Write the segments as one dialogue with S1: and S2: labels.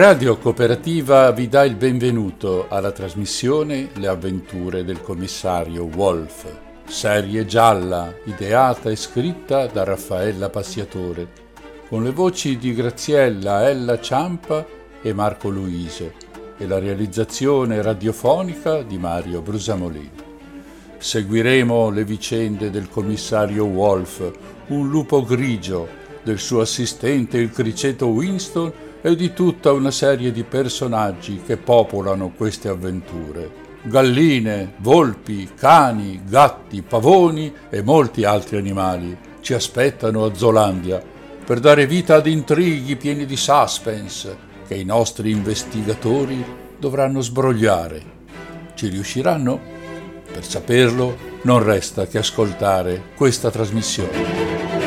S1: Radio Cooperativa vi dà il benvenuto alla trasmissione Le avventure del commissario Wolf, serie gialla ideata e scritta da Raffaella Passiatore, con le voci di Graziella Ella Ciampa e Marco Luise e la realizzazione radiofonica di Mario Brusamolini. Seguiremo le vicende del commissario Wolf, un lupo grigio, del suo assistente il criceto Winston e di tutta una serie di personaggi che popolano queste avventure. Galline, volpi, cani, gatti, pavoni e molti altri animali ci aspettano a Zolandia per dare vita ad intrighi pieni di suspense che i nostri investigatori dovranno sbrogliare. Ci riusciranno? Per saperlo non resta che ascoltare questa trasmissione.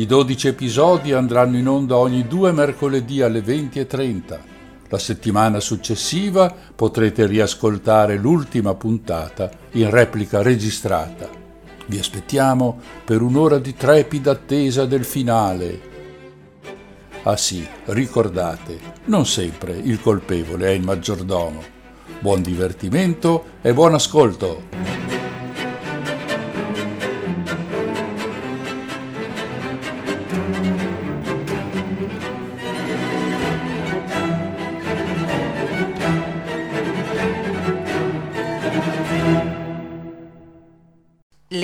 S1: I 12 episodi andranno in onda ogni due mercoledì alle 20.30. La settimana successiva potrete riascoltare l'ultima puntata in replica registrata. Vi aspettiamo per un'ora di trepida attesa del finale. Ah sì, ricordate, non sempre il colpevole è il maggiordomo. Buon divertimento e buon ascolto!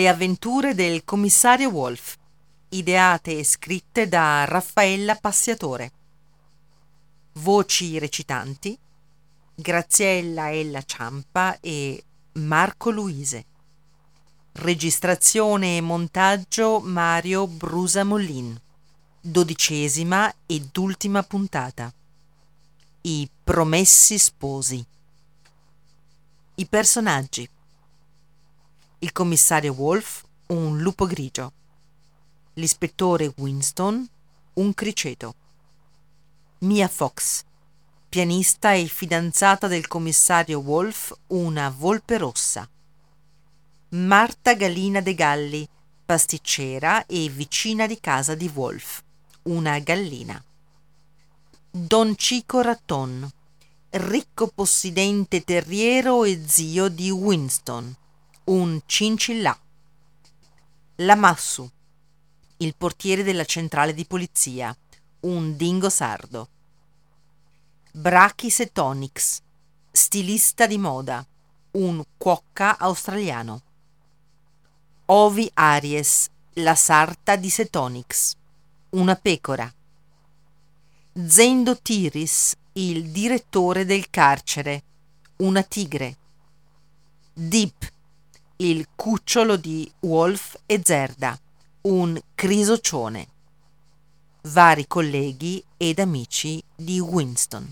S2: Avventure del commissario Wolf, ideate e scritte da Raffaella Passiatore. Voci recitanti Graziella Ella Ciampa e Marco Luise. Registrazione e montaggio Mario Brusa Mollin. Dodicesima ed ultima puntata. I promessi sposi. I personaggi il commissario Wolf, un lupo grigio, l'ispettore Winston, un criceto, Mia Fox, pianista e fidanzata del commissario Wolf, una volpe rossa, Marta Galina de Galli, pasticcera e vicina di casa di Wolf, una gallina. Don Cico Ratton, ricco possidente terriero e zio di Winston un cincillà. Lamassu, il portiere della centrale di polizia, un dingo sardo. Brachycetonix, stilista di moda, un cuocca australiano. Ovi Aries, la sarta di Cetonix, una pecora. Zendo Tiris, il direttore del carcere, una tigre. Deep, il cucciolo di Wolf e Zerda, un crisocione. Vari colleghi ed amici di Winston.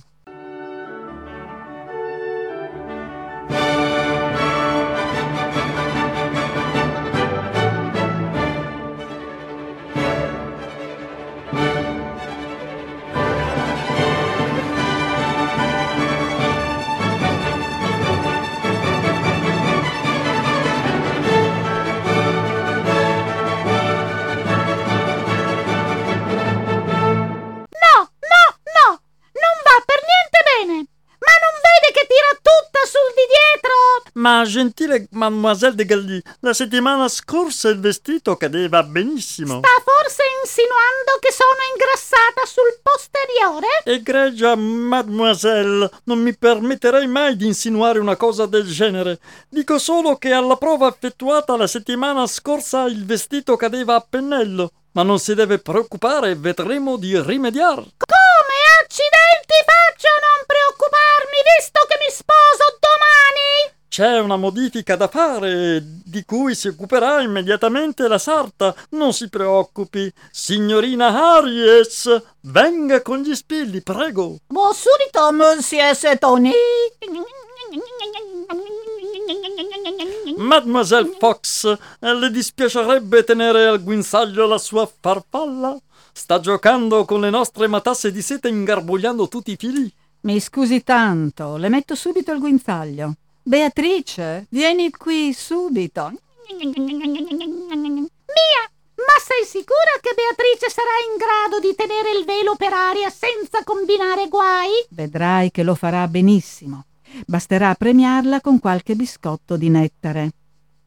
S3: Ma gentile mademoiselle de Galli, la settimana scorsa il vestito cadeva benissimo.
S4: Sta
S3: forse insinuando che sono ingrassata sul posteriore?
S4: Egregia mademoiselle, non mi permetterei mai di insinuare una cosa del genere. Dico solo che alla prova effettuata la settimana scorsa il vestito cadeva a pennello. Ma non si deve preoccupare, vedremo di rimediare.
S3: Come accidenti faccio a non preoccuparmi visto che mi sposo domani?
S4: C'è una modifica da fare, di cui si occuperà immediatamente la sarta. Non si preoccupi. Signorina Harries, venga con gli spilli, prego.
S3: Buon subito, monsieur Setoni.
S4: Mademoiselle Fox, le dispiacerebbe tenere al guinzaglio la sua farfalla? Sta giocando con le nostre matasse di seta ingarbugliando tutti i fili.
S5: Mi scusi tanto, le metto subito il guinzaglio. Beatrice, vieni qui subito.
S3: Mia, ma sei sicura che Beatrice sarà in grado di tenere il velo per aria senza combinare guai?
S5: Vedrai che lo farà benissimo. Basterà premiarla con qualche biscotto di nettare.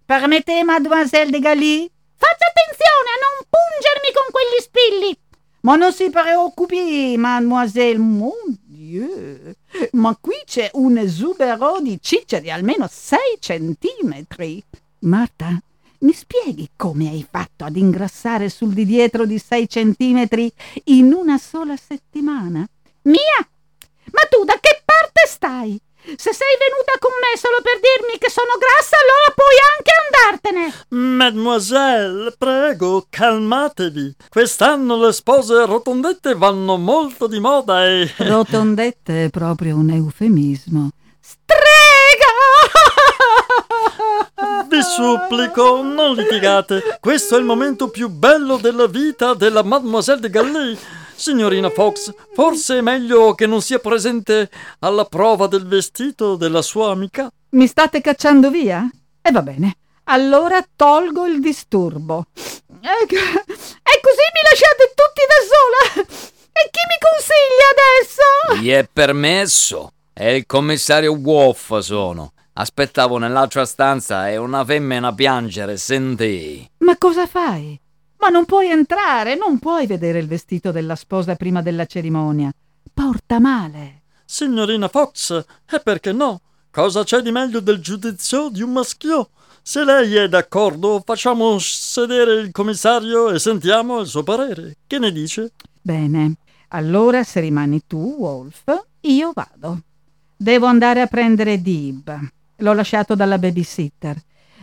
S3: Permettez, mademoiselle de Galie? Faccia attenzione a non pungermi con quegli spilli.
S5: Ma non si preoccupi, mademoiselle. Mon Dieu. Ma qui c'è un esubero di ciccia di almeno sei centimetri. Marta, mi spieghi come hai fatto ad ingrassare sul di dietro di sei centimetri in una sola settimana?
S3: Mia, ma tu da che parte stai? Se sei venuta con me solo per dirmi che sono grassa, allora puoi anche andartene.
S4: Mademoiselle, prego, calmatevi. Quest'anno le spose rotondette vanno molto di moda e...
S5: Rotondette è proprio un eufemismo.
S3: Strega!
S4: Vi supplico, non litigate. Questo è il momento più bello della vita della Mademoiselle de Gallie. Signorina Fox, forse è meglio che non sia presente alla prova del vestito della sua amica.
S5: Mi state cacciando via? E va bene. Allora tolgo il disturbo. E, così mi lasciate tutti da sola. E chi mi consiglia adesso?
S6: Gli è permesso. È il commissario Wolf sono. Aspettavo nell'altra stanza e una femmina piangere, sentì.
S5: Ma cosa fai? Ma non puoi entrare, non puoi vedere il vestito della sposa prima della cerimonia. Porta male.
S4: Signorina Fox, e perché no? Cosa c'è di meglio del giudizio di un maschio? Se lei è d'accordo, facciamo sedere il commissario e sentiamo il suo parere. Che ne dice?
S5: Bene, allora se rimani tu, Wolf, io vado. Devo andare a prendere Dib. L'ho lasciato dalla babysitter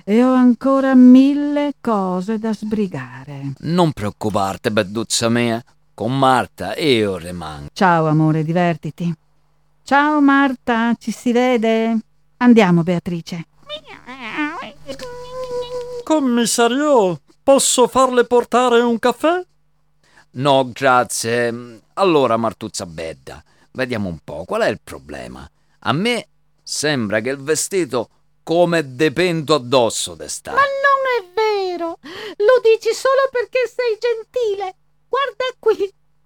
S5: e ho ancora mille cose da sbrigare.
S6: Non preoccuparti, bedduzza mia. Con Marta io rimango.
S5: Ciao, amore, divertiti. Ciao, Marta, ci si vede? Andiamo, Beatrice.
S4: Commissario, posso farle portare un caffè?
S6: No, grazie. Allora, Martuzza Bedda, vediamo un po', qual è il problema? A me sembra che il vestito come dependo addosso d'esta.
S3: Ma non è vero! Lo dici solo perché sei gentile. Guarda qui,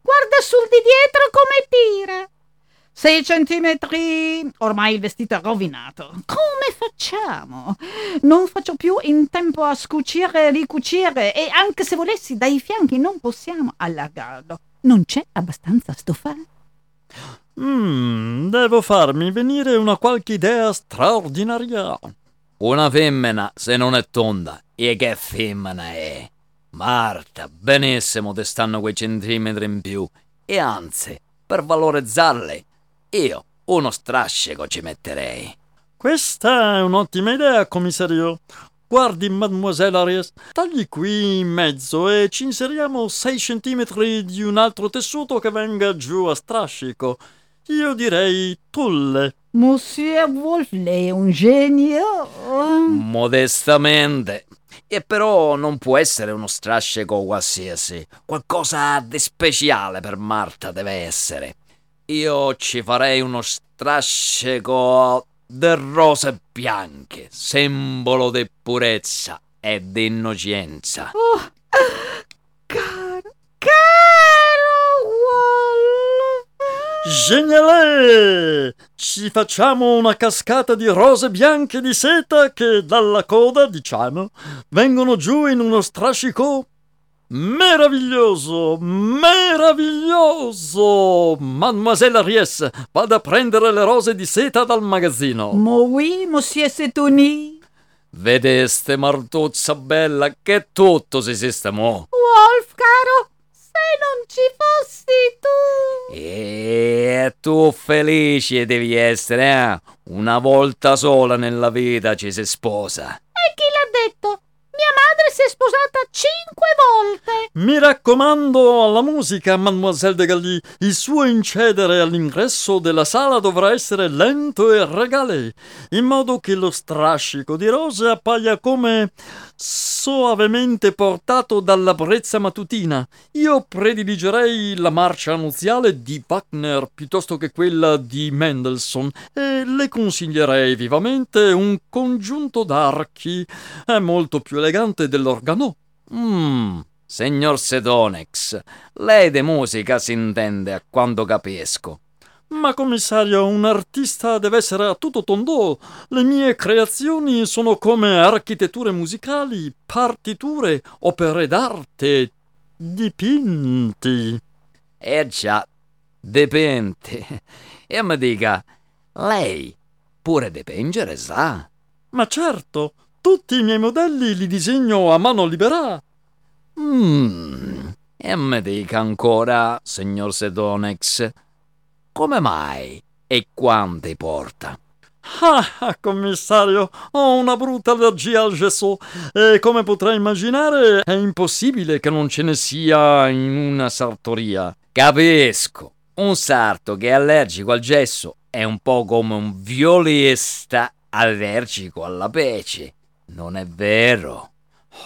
S3: guarda sul di dietro come tira.
S5: Sei centimetri. Ormai il vestito è rovinato. Come facciamo? Non faccio più in tempo a scucire e ricucire e anche se volessi dai fianchi non possiamo allargarlo. Non c'è abbastanza stoffa.
S4: Mmm, devo farmi venire una qualche idea straordinaria.
S6: Una femmina, se non è tonda, e che femmina è? Marta, benissimo ti stanno quei centimetri in più, e anzi, per valorizzarle, io uno strascico ci metterei.
S4: Questa è un'ottima idea, commissario. Guardi, mademoiselle Arias, tagli qui in mezzo e ci inseriamo 6 centimetri di un altro tessuto che venga giù a strascico. Io direi tulle.
S5: Monsieur Wolf, lei è un genio.
S6: Modestamente. E però non può essere uno strascico qualsiasi. Qualcosa di speciale per Marta deve essere. Io ci farei uno strascico di rose bianche, simbolo di purezza e di innocenza.
S3: Oh, caro, caro Wolf!
S4: Geniale! Ci facciamo una cascata di rose bianche di seta che dalla coda, diciamo, vengono giù in uno strascico Meraviglioso, meraviglioso! Mademoiselle Ries, vada a prendere le rose di seta dal magazzino.
S5: Mo oui, monsieur Setoni.
S6: Vedeste, Martuzza bella, che tutto si sistemò.
S3: Wolf, caro, non ci fossi tu.
S6: E tu felice devi essere, eh? Una volta sola nella vita ci si sposa.
S3: Madre si è sposata cinque volte.
S4: Mi raccomando alla musica, mademoiselle de Galli. Il suo incedere all'ingresso della sala dovrà essere lento e regale, in modo che lo strascico di rose appaia come soavemente portato dalla brezza mattutina. Io prediligerei la marcia nuziale di Wagner piuttosto che quella di Mendelssohn e le consiglierei vivamente un congiunto d'archi. È molto più elegante dell'organo.
S6: Mmm, signor Sedonex, lei de musica si intende a quanto capisco.
S4: Ma commissario, un artista deve essere a tutto tondo. Le mie creazioni sono come architetture musicali, partiture, opere d'arte, dipinti.
S6: Eh già, dipinti. E mi dica, lei pure dipingere sa?
S4: Ma certo, tutti i miei modelli li disegno a mano libera.
S6: Mmm, e mi dica ancora, signor Sedonex, come mai e quanti porta?
S4: Ah, commissario, ho una brutta allergia al gesso e come potrai immaginare è impossibile che non ce ne sia in una sartoria.
S6: Capisco. Un sarto che è allergico al gesso è un po' come un violista allergico alla pece. Non è vero?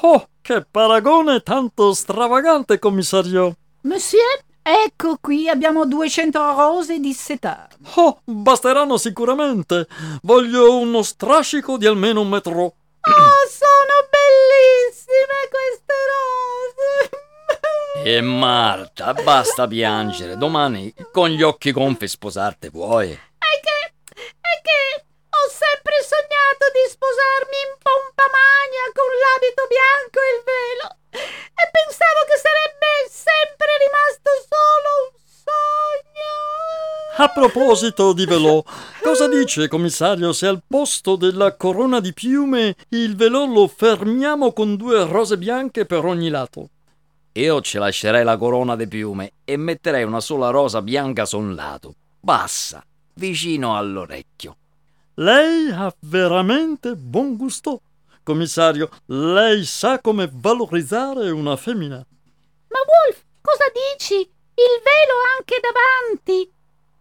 S4: Oh, che paragone tanto stravagante, commissario.
S5: Monsieur, ecco qui abbiamo 200 rose di seta.
S4: Oh, basteranno sicuramente. Voglio uno strascico di almeno un metro.
S3: Oh, sono bellissime queste rose.
S6: E Marta, basta piangere. Domani con gli occhi gonfi sposarte vuoi?
S3: È che, è che ho sempre sognato di sposarmi in pompa magna con l'abito bianco e il velo. E pensavo che sarebbe sempre rimasto solo un sogno.
S4: A proposito di velò, cosa dice, commissario, se al posto della corona di piume il velò lo fermiamo con due rose bianche per ogni lato?
S6: Io ci lascerei la corona di piume e metterei una sola rosa bianca su un lato, bassa, vicino all'orecchio.
S4: Lei ha veramente buon gusto. Commissario, lei sa come valorizzare una femmina.
S3: Ma Wolf, cosa dici? Il velo anche davanti,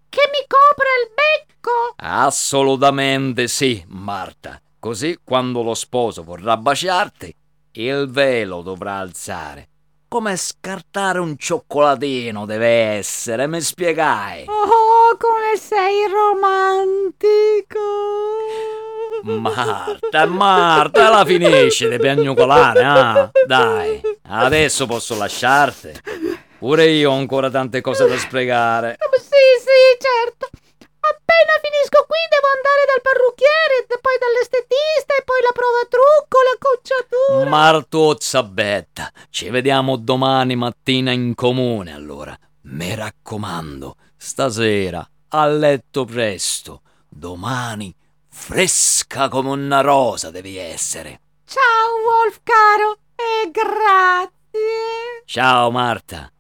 S3: che mi copre il becco.
S6: Assolutamente sì, Marta. Così quando lo sposo vorrà baciarti, il velo dovrà alzare. Come scartare un cioccolatino deve essere, mi spiegai?
S3: Oh, come sei romantico.
S6: Marta, Marta, la finisci di piagnucolare, ah? Dai, adesso posso lasciarti. Pure io ho ancora tante cose da spiegare.
S3: Sì, sì, certo. Appena finisco qui devo andare dal parrucchiere, poi dall'estetista e poi la prova trucco, l'acconciatura.
S6: Martuzza betta, ci vediamo domani mattina in comune allora. Mi raccomando, stasera a letto presto. Domani fresca come una rosa devi essere.
S3: Ciao Wolf caro e grazie.
S6: Ciao Marta.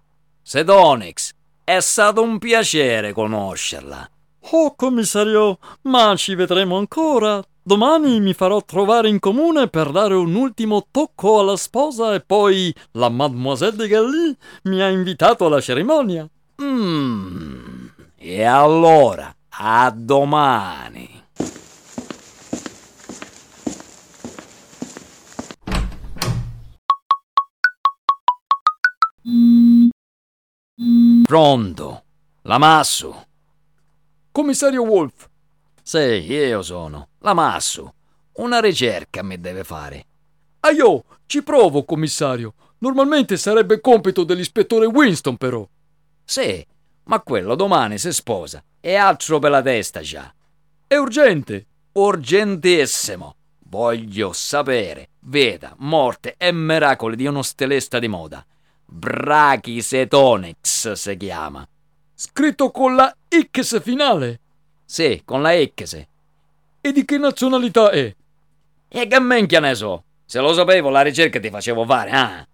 S6: Sedonix, è stato un piacere conoscerla.
S4: Oh, commissario, ma ci vedremo ancora. Domani mi farò trovare in comune per dare un ultimo tocco alla sposa e poi la mademoiselle de Galli mi ha invitato alla cerimonia.
S6: Mmm, e allora, a domani. Pronto, Lamassu.
S7: Commissario Wolf,
S6: Sì, io sono. Lamassu. Una ricerca mi deve fare.
S7: ah io ci provo, commissario. Normalmente sarebbe compito dell'ispettore Winston, però.
S6: Sì, ma quello domani si sposa. E altro per la testa già.
S7: È urgente.
S6: Urgentissimo. Voglio sapere, veda, morte e miracoli di uno stilista di moda. Brachycetonix si chiama.
S8: Scritto con la X finale.
S6: Sì, con la X.
S8: E di che nazionalità è?
S6: E che minchia ne so? Se lo sapevo, la ricerca ti facevo fare, ah.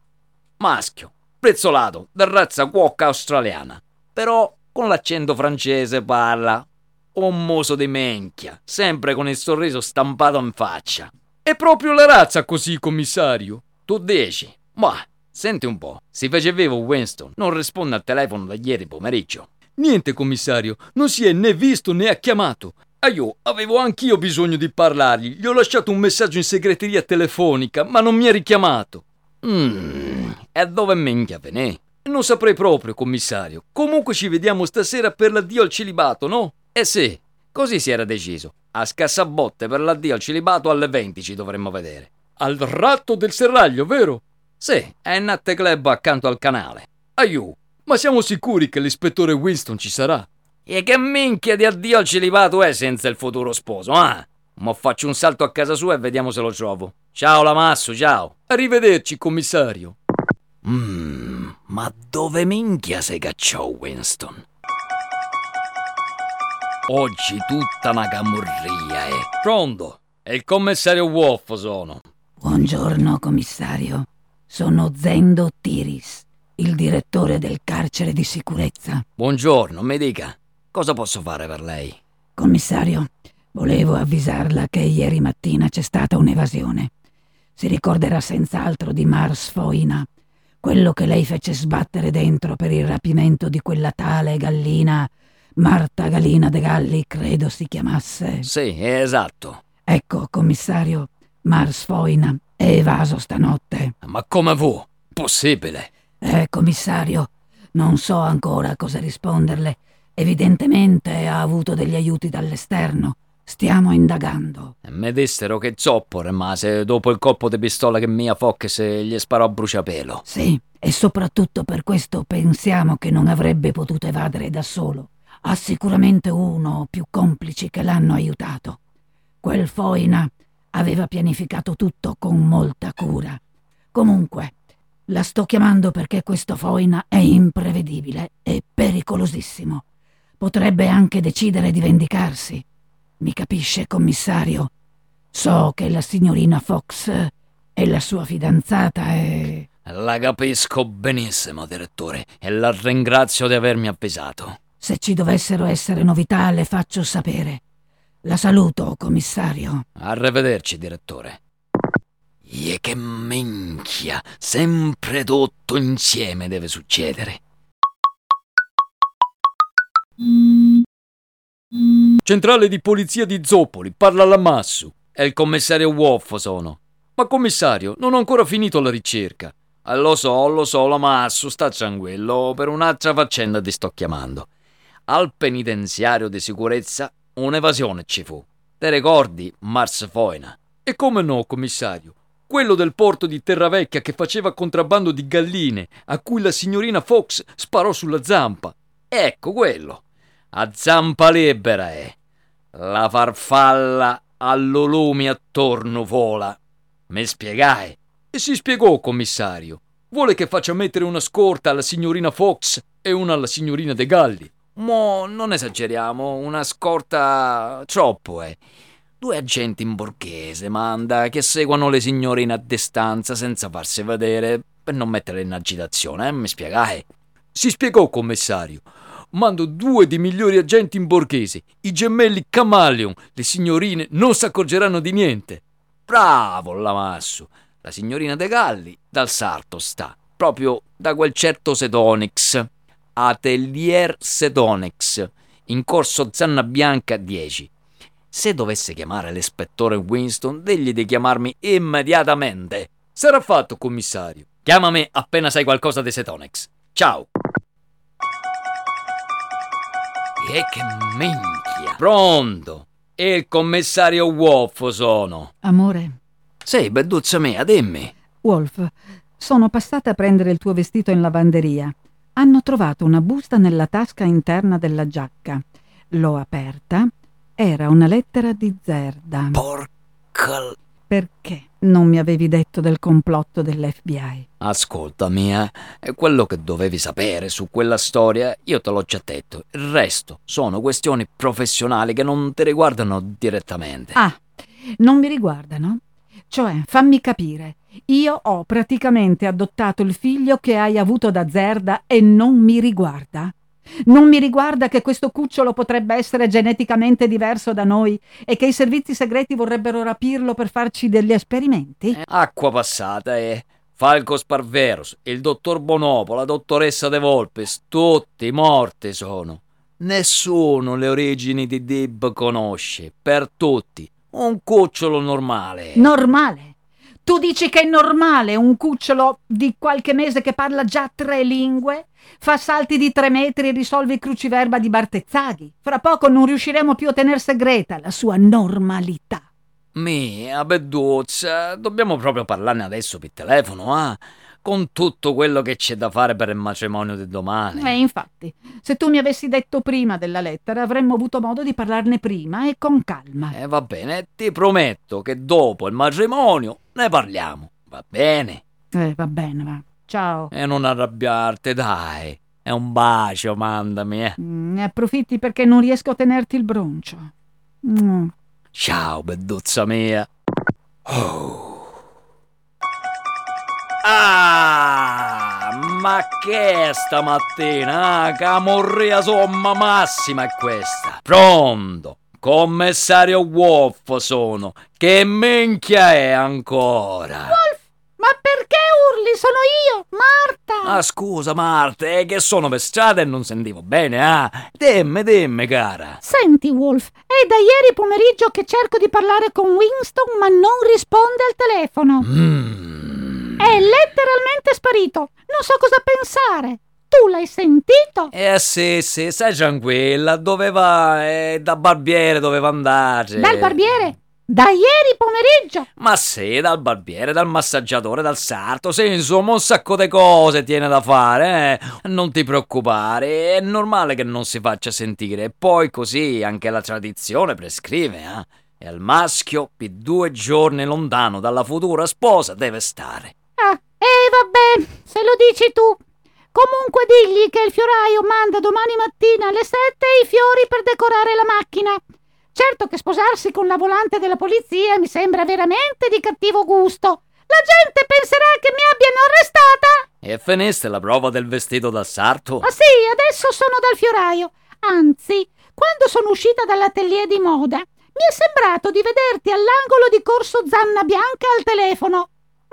S6: Maschio, prezzolato, da razza cuocca australiana. Però con l'accento francese parla. Un muso di menchia, sempre con il sorriso stampato in faccia.
S8: È proprio la razza così, commissario.
S6: Tu dici? Ma, senti un po', si fece vivo Winston, non risponde al telefono da ieri pomeriggio.
S8: Niente, commissario, non si è né visto né ha chiamato. Ah, io avevo anch'io bisogno di parlargli. Gli ho lasciato un messaggio in segreteria telefonica, ma non mi ha richiamato.
S6: Mmm, e dove minchia ve ne?
S8: Non saprei proprio, commissario. Comunque ci vediamo stasera per l'addio al celibato, no?
S6: Eh sì, così si era deciso. A scassabotte per l'addio al celibato alle 20 ci dovremmo vedere.
S8: Al ratto del serraglio, vero?
S6: Sì, è Natte Club accanto al canale.
S8: Aiù, ma siamo sicuri che l'ispettore Winston ci sarà?
S6: E che minchia di addio al celibato è senza il futuro sposo, ah? Ma faccio un salto a casa sua e vediamo se lo trovo. Ciao Lamassu, ciao.
S8: Arrivederci, commissario.
S6: Mmm, ma dove minchia sei cacciò Winston? Oggi tutta una camurria, eh. Pronto? È il commissario Wolf sono.
S3: Buongiorno, commissario. Sono Zendo Tiris, il direttore del carcere di sicurezza.
S6: Buongiorno, mi dica. Cosa posso fare per lei?
S3: Commissario, volevo avvisarla che ieri mattina c'è stata un'evasione. Si ricorderà senz'altro di Mars Foina, quello che lei fece sbattere dentro per il rapimento di quella tale gallina, Marta Galina de Galli, credo si chiamasse.
S6: Sì, esatto.
S3: Ecco, commissario, Mars Foina è evaso stanotte.
S6: Ma come fu? Possibile?
S3: Eh, commissario, non so ancora cosa risponderle. Evidentemente ha avuto degli aiuti dall'esterno. Stiamo indagando.
S6: Mi dissero che Zoppo rimase dopo il colpo di pistola che Mia Fox gli sparò a bruciapelo.
S3: Sì, e soprattutto per questo pensiamo che non avrebbe potuto evadere da solo. Ha sicuramente uno o più complici che l'hanno aiutato. Quel Foina aveva pianificato tutto con molta cura. Comunque, la sto chiamando perché questo Foina è imprevedibile e pericolosissimo. Potrebbe anche decidere di vendicarsi. Mi capisce, commissario? So che la signorina Fox e la sua fidanzata è...
S6: La capisco benissimo, direttore, e la ringrazio di avermi avvisato.
S3: Se ci dovessero essere novità le faccio sapere. La saluto, commissario.
S6: Arrivederci, direttore. E che minchia, sempre tutto insieme deve succedere.
S8: Centrale di polizia di Zoppoli, parla Lamassu.
S6: È il commissario Wolf sono.
S8: Ma commissario, non ho ancora finito la ricerca.
S6: Eh, lo so, lo so, Lamassu, sta tranquillo, per un'altra faccenda ti sto chiamando. Al penitenziario di sicurezza un'evasione ci fu. Te ricordi Mars Foina?
S8: E come no, commissario? Quello del porto di Terravecchia che faceva contrabbando di galline, a cui la signorina Fox sparò sulla zampa.
S6: Ecco quello. A zampa libera è. La farfalla all'olumi attorno vola. Mi spiegai?
S8: E si spiegò, commissario. Vuole che faccia mettere una scorta alla signorina Fox e una alla signorina De Galli.
S6: Mo non esageriamo, una scorta troppo, eh. Due agenti in borghese manda che seguano le signorine a distanza senza farsi vedere per non mettere in agitazione, eh? Mi spiegai?
S8: Si spiegò, commissario. Mando due dei migliori agenti in borghese, i gemelli Camaleon. Le signorine non si accorgeranno di niente.
S6: Bravo, Lamassu. La signorina De Galli dal sarto sta, proprio da quel certo Sedonix. Atelier Sedonix, in corso Zanna Bianca 10. Se dovesse chiamare l'ispettore Winston, degli di chiamarmi immediatamente.
S8: Sarà fatto, commissario.
S6: Chiamami appena sai qualcosa di Setonex. Ciao. E che minchia. Pronto. E il commissario Wolf sono.
S3: Amore.
S6: Sì, bedduzza mia, dimmi.
S3: Wolf, sono passata a prendere il tuo vestito in lavanderia. Hanno trovato una busta nella tasca interna della giacca. L'ho aperta. Era una lettera di Zerda.
S6: Porca...
S3: Perché?
S5: Non mi avevi detto del complotto dell'FBI.
S6: Ascoltami, eh. È quello che dovevi sapere su quella storia, io te l'ho già detto. Il resto sono questioni professionali che non ti riguardano direttamente.
S5: Ah, non mi riguardano? Cioè, fammi capire, io ho praticamente adottato il figlio che hai avuto da Zerda e non mi riguarda? Non mi riguarda che questo cucciolo potrebbe essere geneticamente diverso da noi e che i servizi segreti vorrebbero rapirlo per farci degli esperimenti?
S6: Eh, acqua passata, eh. Falco Sparveros, il dottor Bonopo, la dottoressa De Volpes, tutti morti sono. Nessuno le origini di Dib conosce, per tutti. Un cucciolo normale.
S5: Normale? Tu dici che è normale un cucciolo di qualche mese che parla già tre lingue? Fa salti di tre metri e risolve il cruciverba di Bartezzaghi. Fra poco non riusciremo più a tener segreta la sua normalità.
S6: Mia, Bedduzza, dobbiamo proprio parlarne adesso per telefono, ah? Con tutto quello che c'è da fare per il matrimonio di domani.
S5: Eh, infatti, se tu mi avessi detto prima della lettera, avremmo avuto modo di parlarne prima e con calma.
S6: Eh, va bene, ti prometto che dopo il matrimonio ne parliamo, va bene?
S5: Eh, va bene, va. Ciao.
S6: E non arrabbiarti, dai. È un bacio, mandami, eh.
S5: Mm, ne approfitti perché non riesco a tenerti il broncio. Mm.
S6: Ciao, bedduzza mia. Oh. Ah, ma che è stamattina? Ah, camorria somma massima è questa. Pronto. Commissario Wolf sono. Che minchia è ancora?
S3: Wolf, ma perché urli? Sono io, Marta.
S6: Ah, scusa, Marta, è che sono per strada e non sentivo bene, ah. Dimmi, dimmi, cara.
S3: Senti, Wolf, è da ieri pomeriggio che cerco di parlare con Winston, ma non risponde al telefono.
S6: Mm.
S3: È letteralmente sparito. Non so cosa pensare. Tu l'hai sentito?
S6: Eh sì, sì, stai tranquilla, doveva... Eh, da barbiere doveva andare.
S3: Dal barbiere? Da ieri pomeriggio?
S6: Ma sì, dal barbiere, dal massaggiatore, dal sarto, sì, insomma un sacco di cose tiene da fare, eh. Non ti preoccupare, è normale che non si faccia sentire. Poi così anche la tradizione prescrive, eh. E al maschio, per due giorni lontano dalla futura sposa, deve stare.
S3: Ah, eh vabbè, se lo dici tu. Comunque digli che il fioraio manda domani mattina alle 7 i fiori per decorare la macchina. Certo che sposarsi con la volante della polizia mi sembra veramente di cattivo gusto. La gente penserà che mi abbiano arrestata.
S6: E finiste la prova del vestito da sarto?
S3: Ah sì, adesso sono dal fioraio. Anzi, quando sono uscita dall'atelier di moda, mi è sembrato di vederti all'angolo di Corso Zanna Bianca al telefono.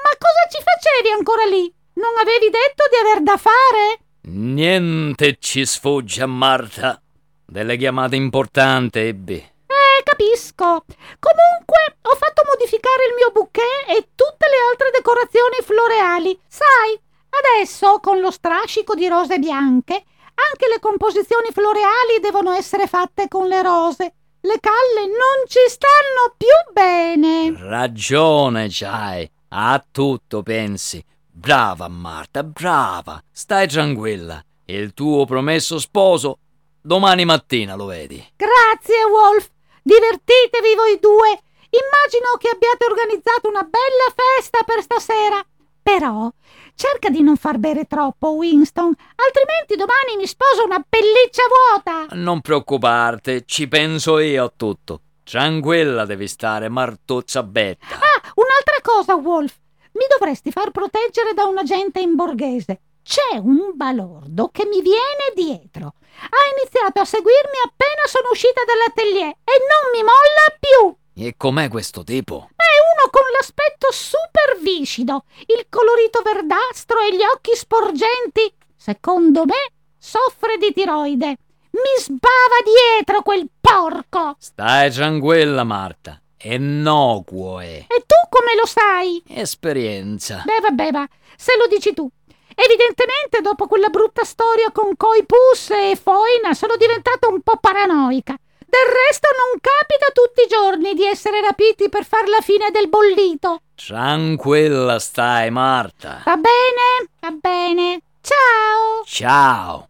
S3: Ma cosa ci facevi ancora lì? Non avevi detto di aver da fare?
S6: Niente ci sfugge a Marta. Delle chiamate importanti ebbi.
S3: Eh, capisco. Comunque, ho fatto modificare il mio bouquet e tutte le altre decorazioni floreali. Sai, adesso, con lo strascico di rose bianche, anche le composizioni floreali devono essere fatte con le rose. Le calle non ci stanno più bene.
S6: Ragione c'hai. A tutto pensi. Brava Marta, brava. Stai tranquilla. Il tuo promesso sposo domani mattina lo vedi.
S3: Grazie, Wolf. Divertitevi voi due. Immagino che abbiate organizzato una bella festa per stasera. Però cerca di non far bere troppo, Winston, altrimenti domani mi sposo una pelliccia vuota.
S6: Non preoccuparti, ci penso io a tutto. Tranquilla devi stare, Martuzza Betta.
S3: Ah, un'altra cosa, Wolf. Mi dovresti far proteggere da un agente in borghese. C'è un balordo che mi viene dietro. Ha iniziato a seguirmi appena sono uscita dall'atelier e non mi molla più.
S6: E com'è questo tipo?
S3: È uno con l'aspetto super viscido, il colorito verdastro e gli occhi sporgenti. Secondo me soffre di tiroide. Mi sbava dietro quel porco.
S6: Stai tranquilla, Marta. È.
S3: E tu come lo sai?
S6: Esperienza.
S3: Beh, vabbè, va. Se lo dici tu. Evidentemente, dopo quella brutta storia con Coipus e Foina, sono diventata un po' paranoica. Del resto non capita tutti i giorni di essere rapiti per far la fine del bollito.
S6: Tranquilla stai, Marta.
S3: Va bene, va bene. Ciao.
S6: Ciao.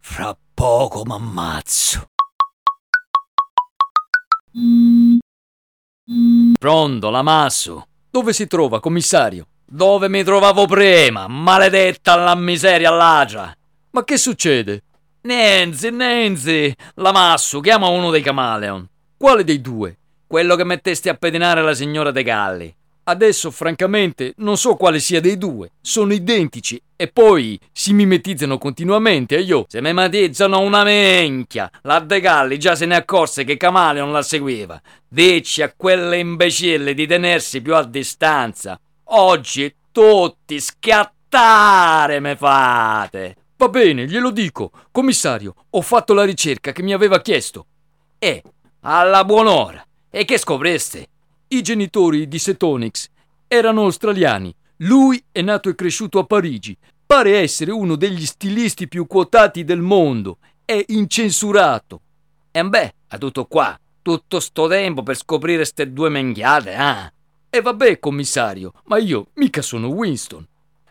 S6: Fra poco m'ammazzo. Pronto, la Massu.
S7: Dove si trova, commissario?
S6: Dove mi trovavo prima, maledetta la miseria ladra.
S7: Ma che succede?
S6: Nancy, Nancy, la Massu, chiama uno dei camaleon.
S7: Quale dei due?
S6: Quello che mettesti a pedinare la signora De Galli.
S7: Adesso, francamente, non so quale sia dei due. Sono identici e poi si mimetizzano continuamente e io...
S6: Se mimetizzano una menchia. La De Galli già se ne accorse che Camaleon la seguiva. Dici a quelle imbecille di tenersi più a distanza. Oggi tutti schiattare me fate.
S7: Va bene, glielo dico. Commissario, ho fatto la ricerca che mi aveva chiesto.
S6: E, alla buon'ora. E che scopreste?
S7: I genitori di Setonix erano australiani. Lui è nato e cresciuto a Parigi. Pare essere uno degli stilisti più quotati del mondo. È incensurato.
S6: E beh, ha tutto qua. Tutto sto tempo per scoprire ste due menghiate, eh?
S7: E vabbè, commissario, ma io mica sono Winston.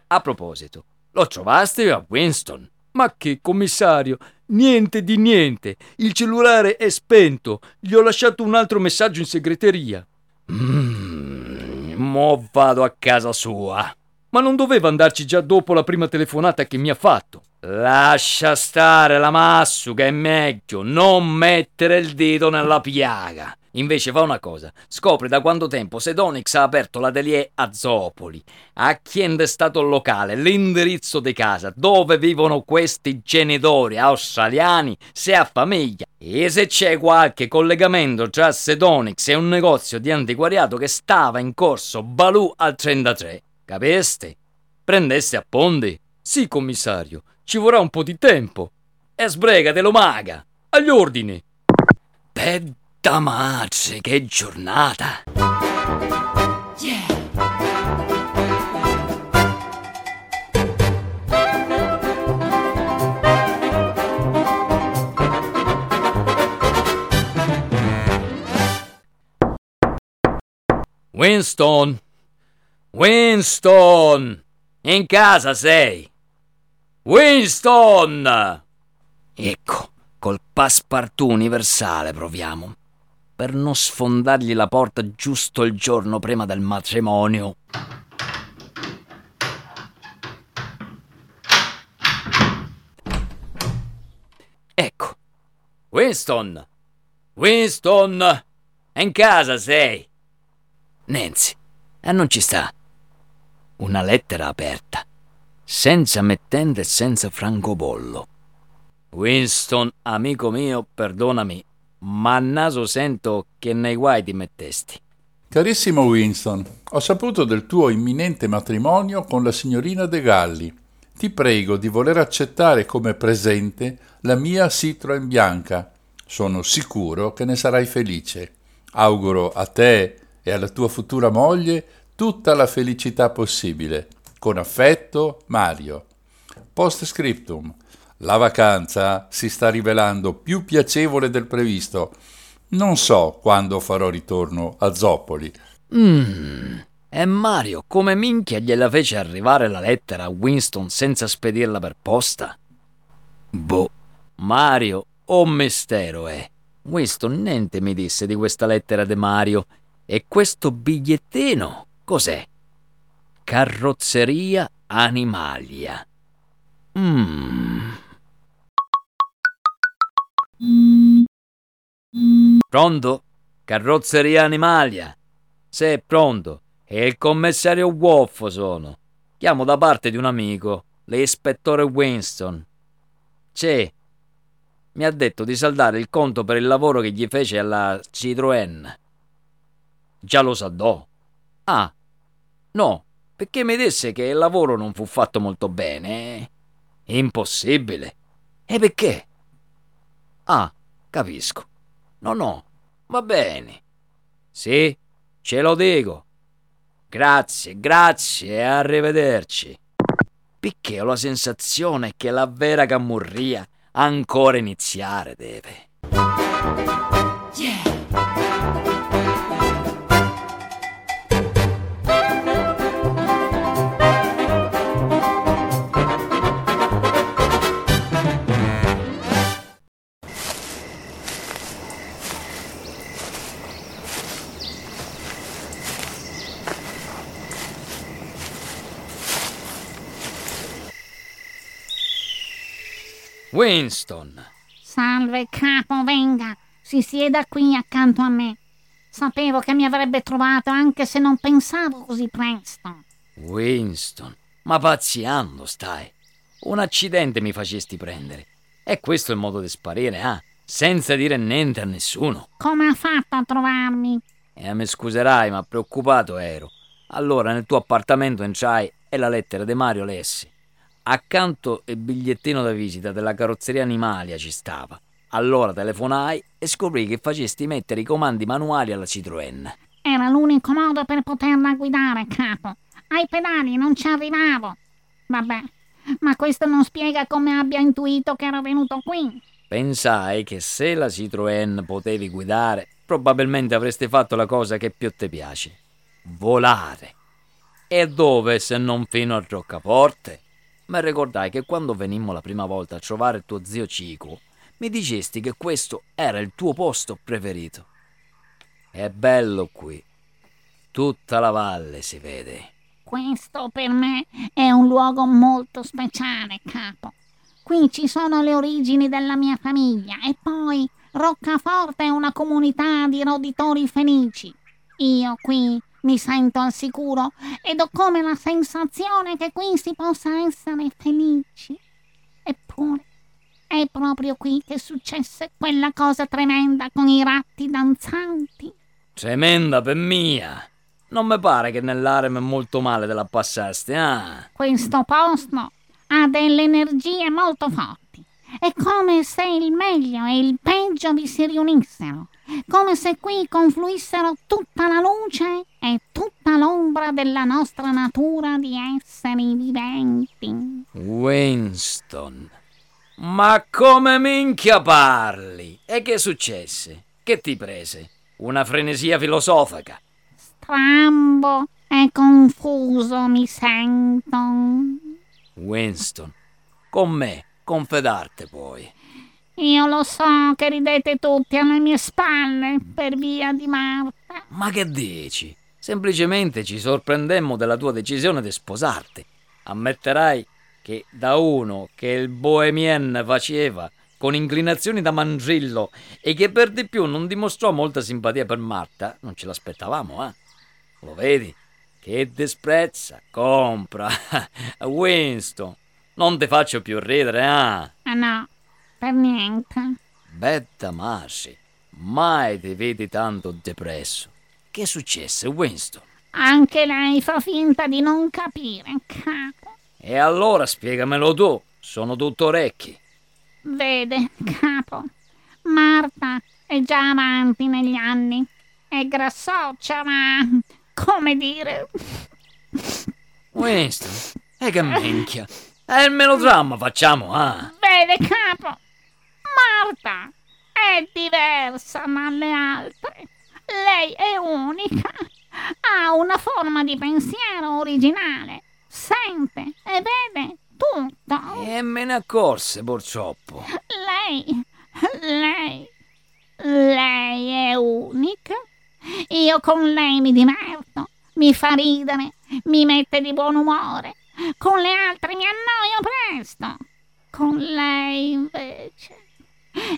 S6: A proposito, lo trovaste a Winston?
S7: Ma che, commissario? Niente di niente. Il cellulare è spento. Gli ho lasciato un altro messaggio in segreteria.
S6: Mmm, mo vado a casa sua.
S7: Ma non doveva andarci già dopo la prima telefonata che mi ha fatto.
S6: Lascia stare la massuca, è meglio non mettere il dito nella piaga. Invece fa una cosa, scopri da quanto tempo Sedonix ha aperto l'atelier a Zopoli, a chi è intestato il locale, l'indirizzo di casa, dove vivono questi genitori australiani, se ha famiglia, e se c'è qualche collegamento tra Sedonix e un negozio di antiquariato che stava in corso Balù al 33. Capeste? Prendeste appunti?
S7: Sì, commissario, ci vorrà un po' di tempo.
S6: E sbregatelo maga.
S7: Agli ordini.
S6: Per madre, che giornata!
S2: Yeah.
S6: Winston! Winston! In casa sei? Winston! Ecco, col passepartout universale proviamo per non sfondargli la porta giusto il giorno prima del matrimonio. Ecco. Winston! Winston! In casa sei? Nancy, e non ci sta. Una lettera aperta, senza mettente e senza francobollo. Winston, amico mio, perdonami, ma a naso sento che nei guai ti mettesti.
S1: Carissimo Winston, ho saputo del tuo imminente matrimonio con la signorina De Galli. Ti prego di voler accettare come presente la mia Citroen bianca. Sono sicuro che ne sarai felice. Auguro a te e alla tua futura moglie tutta la felicità possibile. Con affetto, Mario. Post scriptum. La vacanza si sta rivelando più piacevole del previsto. Non so quando farò ritorno a Zoppoli.
S6: Mmm. E Mario, come minchia gliela fece arrivare la lettera a Winston senza spedirla per posta? Boh. Mario, o mistero è. Winston niente mi disse di questa lettera di Mario. E questo bigliettino cos'è? Carrozzeria Animalia. Mmm. Pronto? Carrozzeria Animalia. Se pronto. E il commissario Wolf sono. Chiamo da parte di un amico, l'ispettore Winston. C'è. Mi ha detto di saldare il conto per il lavoro che gli fece alla Citroën. Già lo saldò. Ah, no, perché mi disse che il lavoro non fu fatto molto bene. Impossibile. E perché? Ah, capisco. No, no, va bene. Sì, ce lo dico. Grazie, grazie e arrivederci. Perché ho la sensazione che la vera camurria ancora iniziare deve.
S2: Yeah.
S6: Winston.
S3: Salve, capo, venga. Si sieda qui accanto a me. Sapevo che mi avrebbe trovato anche se non pensavo così presto.
S6: Winston, ma pazziando stai. Un accidente mi facesti prendere. E questo è il modo di sparire, ah? Senza dire niente a nessuno.
S3: Come ha fatto a trovarmi?
S6: E mi scuserai, ma preoccupato ero. Allora nel tuo appartamento entrai e la lettera di Mario lessi. Accanto il bigliettino da visita della carrozzeria Animalia ci stava. Allora telefonai e scoprì che facesti mettere i comandi manuali alla Citroën.
S3: Era l'unico modo per poterla guidare, capo. Ai pedali non ci arrivavo. Vabbè, ma questo non spiega come abbia intuito che ero venuto qui.
S6: Pensai che se la Citroën potevi guidare, probabilmente avresti fatto la cosa che più ti piace. Volare. E dove se non fino a Roccaforte? Ma ricordai che quando venimmo la prima volta a trovare tuo zio Cico, mi dicesti che questo era il tuo posto preferito. È bello qui. Tutta la valle si vede.
S3: Questo per me è un luogo molto speciale, capo. Qui ci sono le origini della mia famiglia e poi Roccaforte è una comunità di roditori felici. Io qui mi sento al sicuro ed ho come la sensazione che qui si possa essere felici. Eppure è proprio qui che successe quella cosa tremenda con i ratti danzanti.
S6: Tremenda per mia. Non mi pare che nell'arem molto male te la passaste, ah?
S3: Questo posto ha delle energie molto forti. È come se il meglio e il peggio vi si riunissero, come se qui confluissero tutta la luce e tutta l'ombra della nostra natura di esseri viventi.
S6: Winston, ma come minchia parli? E che successe? Che ti prese? Una frenesia filosofica?
S3: Strambo e confuso mi sento.
S6: Winston, con me, confedarte poi.
S3: Io lo so che ridete tutti alle mie spalle per via di Marta.
S6: Ma che dici? Semplicemente ci sorprendemmo della tua decisione di sposarti. Ammetterai che da uno che il bohemien faceva con inclinazioni da mangillo e che per di più non dimostrò molta simpatia per Marta, non ce l'aspettavamo, eh? Lo vedi? Che disprezza, compra. Winston, non ti faccio più ridere, ah?
S3: Ah no, per niente.
S6: Betta Marci, mai ti vedi tanto depresso. Che successe, Winston?
S3: Anche lei fa finta di non capire, capo.
S6: E allora spiegamelo tu, sono tutto orecchi.
S3: Vede, capo, Marta è già avanti negli anni. È grassoccia, ma come dire.
S6: Winston, e che minchia. È il melodramma, facciamo, ah.
S3: Vede, capo, Marta è diversa dalle altre. Lei è unica. Ha una forma di pensiero originale. Sente e vede tutto.
S6: E me ne accorse, purtroppo.
S3: Lei, lei, lei è unica. Io con lei mi diverto, mi fa ridere, mi mette di buon umore. Con le altre mi annoio presto. Con lei invece.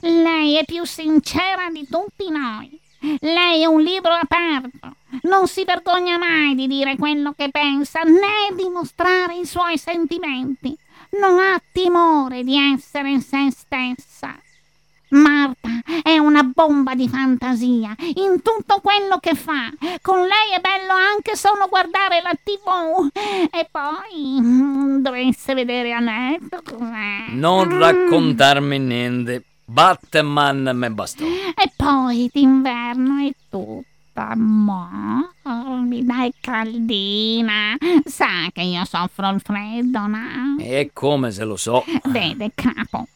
S3: Lei è più sincera di tutti noi. Lei è un libro aperto. Non si vergogna mai di dire quello che pensa né di mostrare i suoi sentimenti. Non ha timore di essere se stessa. Marta è una bomba di fantasia in tutto quello che fa. Con lei è bello anche solo guardare la tv. E poi mm, dovreste vedere Annette.
S6: Non raccontarmi niente. Batman me bastò.
S3: E poi d'inverno è tutta morbida e caldina. Sa che io soffro il freddo, no?
S6: E come se lo so.
S3: Vede, capo,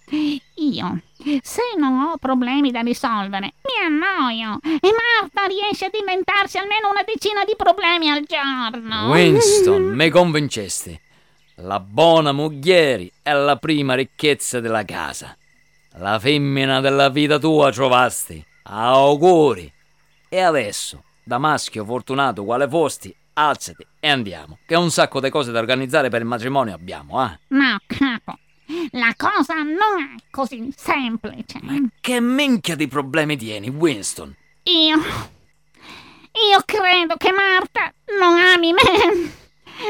S3: io se non ho problemi da risolvere, mi annoio e Marta riesce ad inventarsi almeno una decina di problemi al giorno.
S6: Winston, mi convincesti. La buona moglieri è la prima ricchezza della casa. La femmina della vita tua trovasti. Auguri. E adesso, da maschio fortunato quale fosti, alzati e andiamo, che un sacco di cose da organizzare per il matrimonio abbiamo, eh?
S3: No, capo. La cosa non è così semplice.
S6: Che minchia di problemi tieni, Winston?
S3: Io. Io credo che Marta non ami me.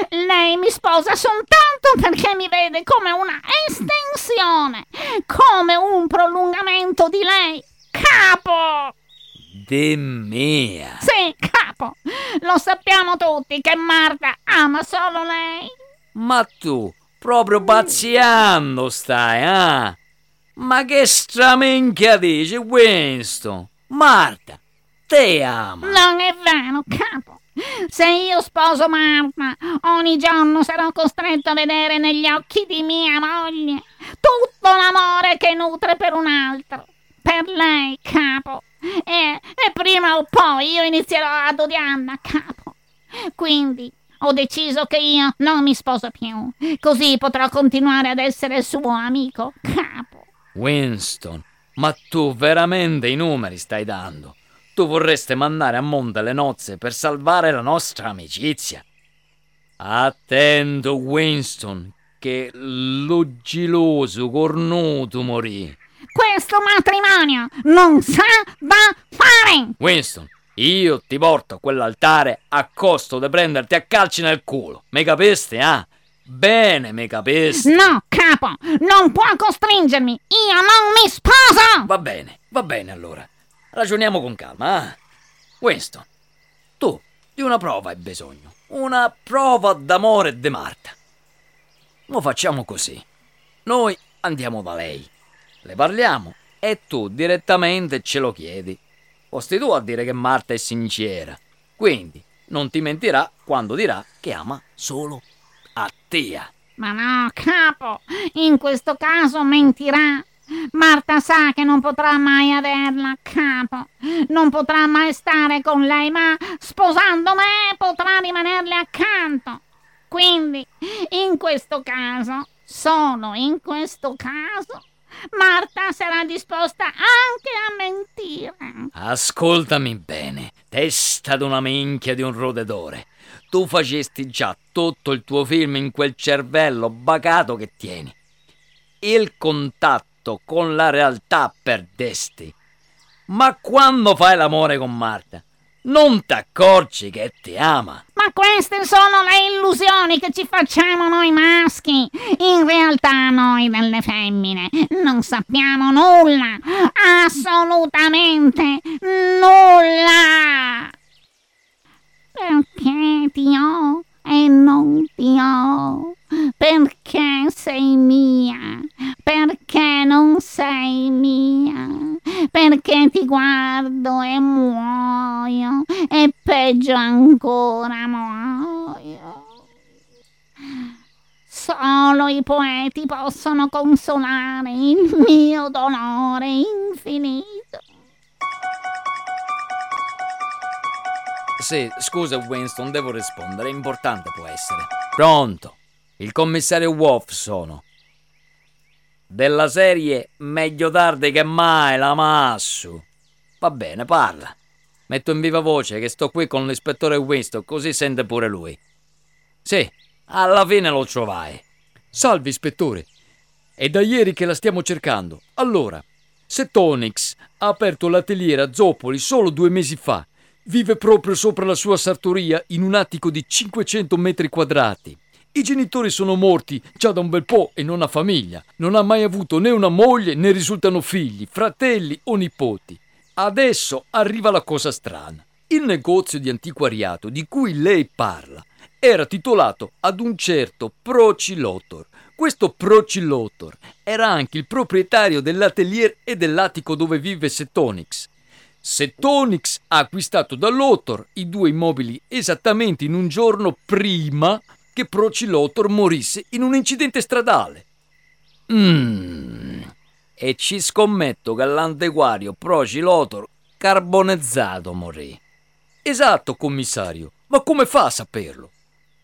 S3: Lei mi sposa soltanto perché mi vede come una estensione, come un prolungamento di lei. Capo!
S6: Di mia.
S3: Sì, capo. Lo sappiamo tutti che Marta ama solo lei.
S6: Ma tu, proprio pazziando stai, ah? Ma che stramenchia dici, Winston? Marta, te ama.
S3: Non è vero, capo. Se io sposo Marta, ogni giorno sarò costretto a vedere negli occhi di mia moglie tutto l'amore che nutre per un altro. Per lei, capo. E, e prima o poi io inizierò ad odiarla, capo. Quindi ho deciso che io non mi sposo più. Così potrò continuare ad essere suo amico, capo.
S6: Winston, ma tu veramente i numeri stai dando? Tu vorresti mandare a monte le nozze per salvare la nostra amicizia? Attento, Winston, che lo geloso cornuto morì.
S3: Questo matrimonio non sa da fare!
S6: Winston, io ti porto a quell'altare a costo di prenderti a calci nel culo. Mi capisti, ah? Bene, mi capisti?
S3: No, capo, non può costringermi. Io non mi sposo!
S6: Va bene, va bene allora. Ragioniamo con calma, ah? Winston, tu di una prova hai bisogno. Una prova d'amore di Marta. Lo facciamo così. Noi andiamo da lei, le parliamo e tu direttamente ce lo chiedi. Posti tu a dire che Marta è sincera. Quindi non ti mentirà quando dirà che ama solo a te.
S3: Ma no, capo, in questo caso mentirà. Marta sa che non potrà mai averla, capo. Non potrà mai stare con lei, ma sposando me potrà rimanerle accanto. Quindi, in questo caso, solo in questo caso, Marta sarà disposta anche a mentire.
S6: Ascoltami bene, testa d'una minchia di un rodedore. Tu facesti già tutto il tuo film in quel cervello bacato che tieni. Il contatto con la realtà perdesti. Ma quando fai l'amore con Marta, non ti accorgi che ti ama.
S3: Ma queste sono le illusioni che ci facciamo noi maschi. In realtà noi delle femmine non sappiamo nulla. Assolutamente nulla. Perché ti ho e non ti ho? Perché sei mia? Perché non sei mia? Perché ti guardo e muoio e peggio ancora muoio. Solo i poeti possono consolare il mio dolore infinito.
S6: Sì, scusa Winston, devo rispondere, importante può essere. Pronto, il commissario Wolf sono. Della serie Meglio tardi che mai, la massu. Va bene, parla. Metto in viva voce che sto qui con l'ispettore Winston, così sente pure lui. Sì, alla fine lo trovai.
S7: Salve, ispettore. È da ieri che la stiamo cercando. Allora, se Tonix ha aperto l'atelier a Zopoli solo due mesi fa, vive proprio sopra la sua sartoria in un attico di 500 metri quadrati. I genitori sono morti già da un bel po' e non ha famiglia. Non ha mai avuto né una moglie né risultano figli, fratelli o nipoti. Adesso arriva la cosa strana. Il negozio di antiquariato di cui lei parla era titolato ad un certo Procilotor. Questo Procilotor era anche il proprietario dell'atelier e dell'attico dove vive Setonix. Setonix ha acquistato da Lotor i due immobili esattamente in un giorno prima che Procilotor morisse in un incidente stradale.
S6: Mmm. E ci scommetto che l'antiquario Procilotor carbonizzato morì.
S7: Esatto, commissario. Ma come fa a saperlo?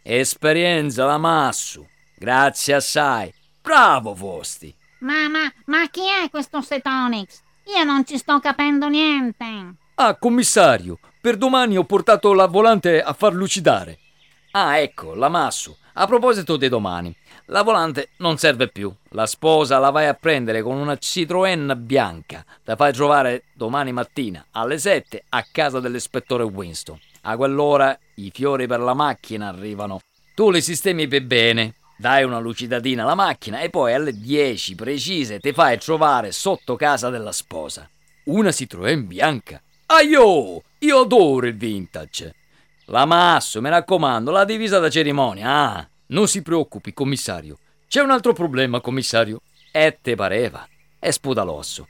S6: Esperienza la massu. Grazie assai. Bravo Fosti.
S3: Ma, ma, ma chi è questo Setonix? Io non ci sto capendo niente.
S7: Ah, commissario, per domani ho portato la volante a far lucidare.
S6: Ah, ecco, la Massu. A proposito di domani, La volante non serve più. La sposa la vai a prendere con una Citroën bianca. La fai trovare domani mattina alle 7 a casa dell'ispettore Winston. A quell'ora i fiori per la macchina arrivano. Tu li sistemi per bene, dai una lucidatina alla macchina e poi alle 10 precise ti fai trovare sotto casa della sposa.
S7: Una Citroën bianca. Aio! Io adoro il vintage.
S6: La masso, mi raccomando, la divisa da cerimonia, ah!
S7: Non si preoccupi, commissario. C'è un altro problema, commissario.
S6: E te pareva. È spudalosso.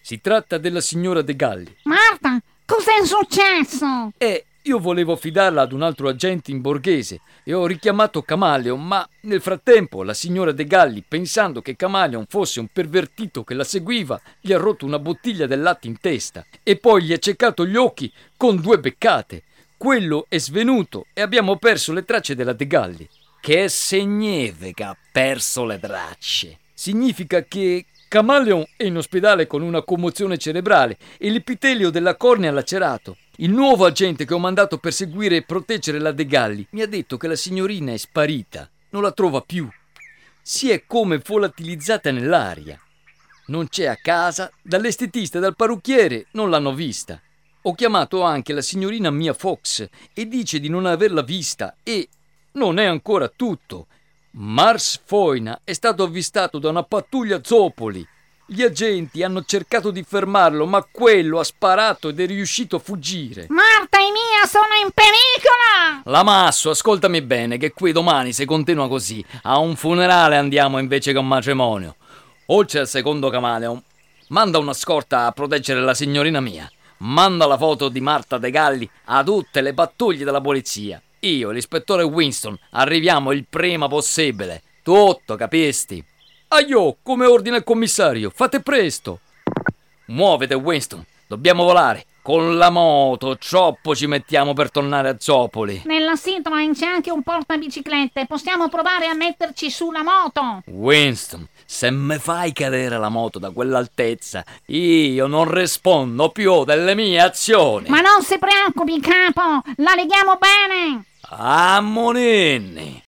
S7: Si tratta della signora De Galli.
S3: Marta, cos'è successo?
S7: E io volevo affidarla ad un altro agente in borghese e ho richiamato Camaleon, ma nel frattempo la signora De Galli, pensando che Camaleon fosse un pervertito che la seguiva, gli ha rotto una bottiglia del latte in testa e poi gli ha ceccato gli occhi con due beccate. Quello è svenuto e abbiamo perso le tracce della De Galli.
S6: Che significa perso le tracce?
S7: Significa che Camaleon è in ospedale con una commozione cerebrale e l'epitelio della cornea lacerato. Il nuovo agente che ho mandato per seguire e proteggere la De Galli mi ha detto che la signorina è sparita, non la trova più. Si è come volatilizzata nell'aria. Non c'è a casa, dall'estetista e dal parrucchiere non l'hanno vista. Ho chiamato anche la signorina Mia Fox e dice di non averla vista e non è ancora tutto. Mars Foina è stato avvistato da una pattuglia Zopoli. Gli agenti hanno cercato di fermarlo, ma quello ha sparato ed è riuscito a fuggire.
S3: Marta e Mia sono in pericolo!
S6: La Masso, ascoltami bene, che qui domani, se continua così, a un funerale andiamo invece che a un matrimonio. Oltre al secondo camaleon, manda una scorta a proteggere la signorina Mia. Manda la foto di Marta De Galli a tutte le pattuglie della polizia. Io e l'ispettore Winston arriviamo il prima possibile. Tutto, capisti?
S7: Aio, come ordina il commissario, fate presto.
S6: Muovete, Winston, dobbiamo volare. Con la moto, troppo ci mettiamo per tornare a Zopoli.
S3: Nella Citroen c'è anche un portabiciclette. Possiamo provare a metterci sulla moto.
S6: Winston, se me fai cadere la moto da quell'altezza, io non rispondo più delle mie azioni.
S3: Ma non si preoccupi, capo. La leghiamo bene.
S6: Ammoninni!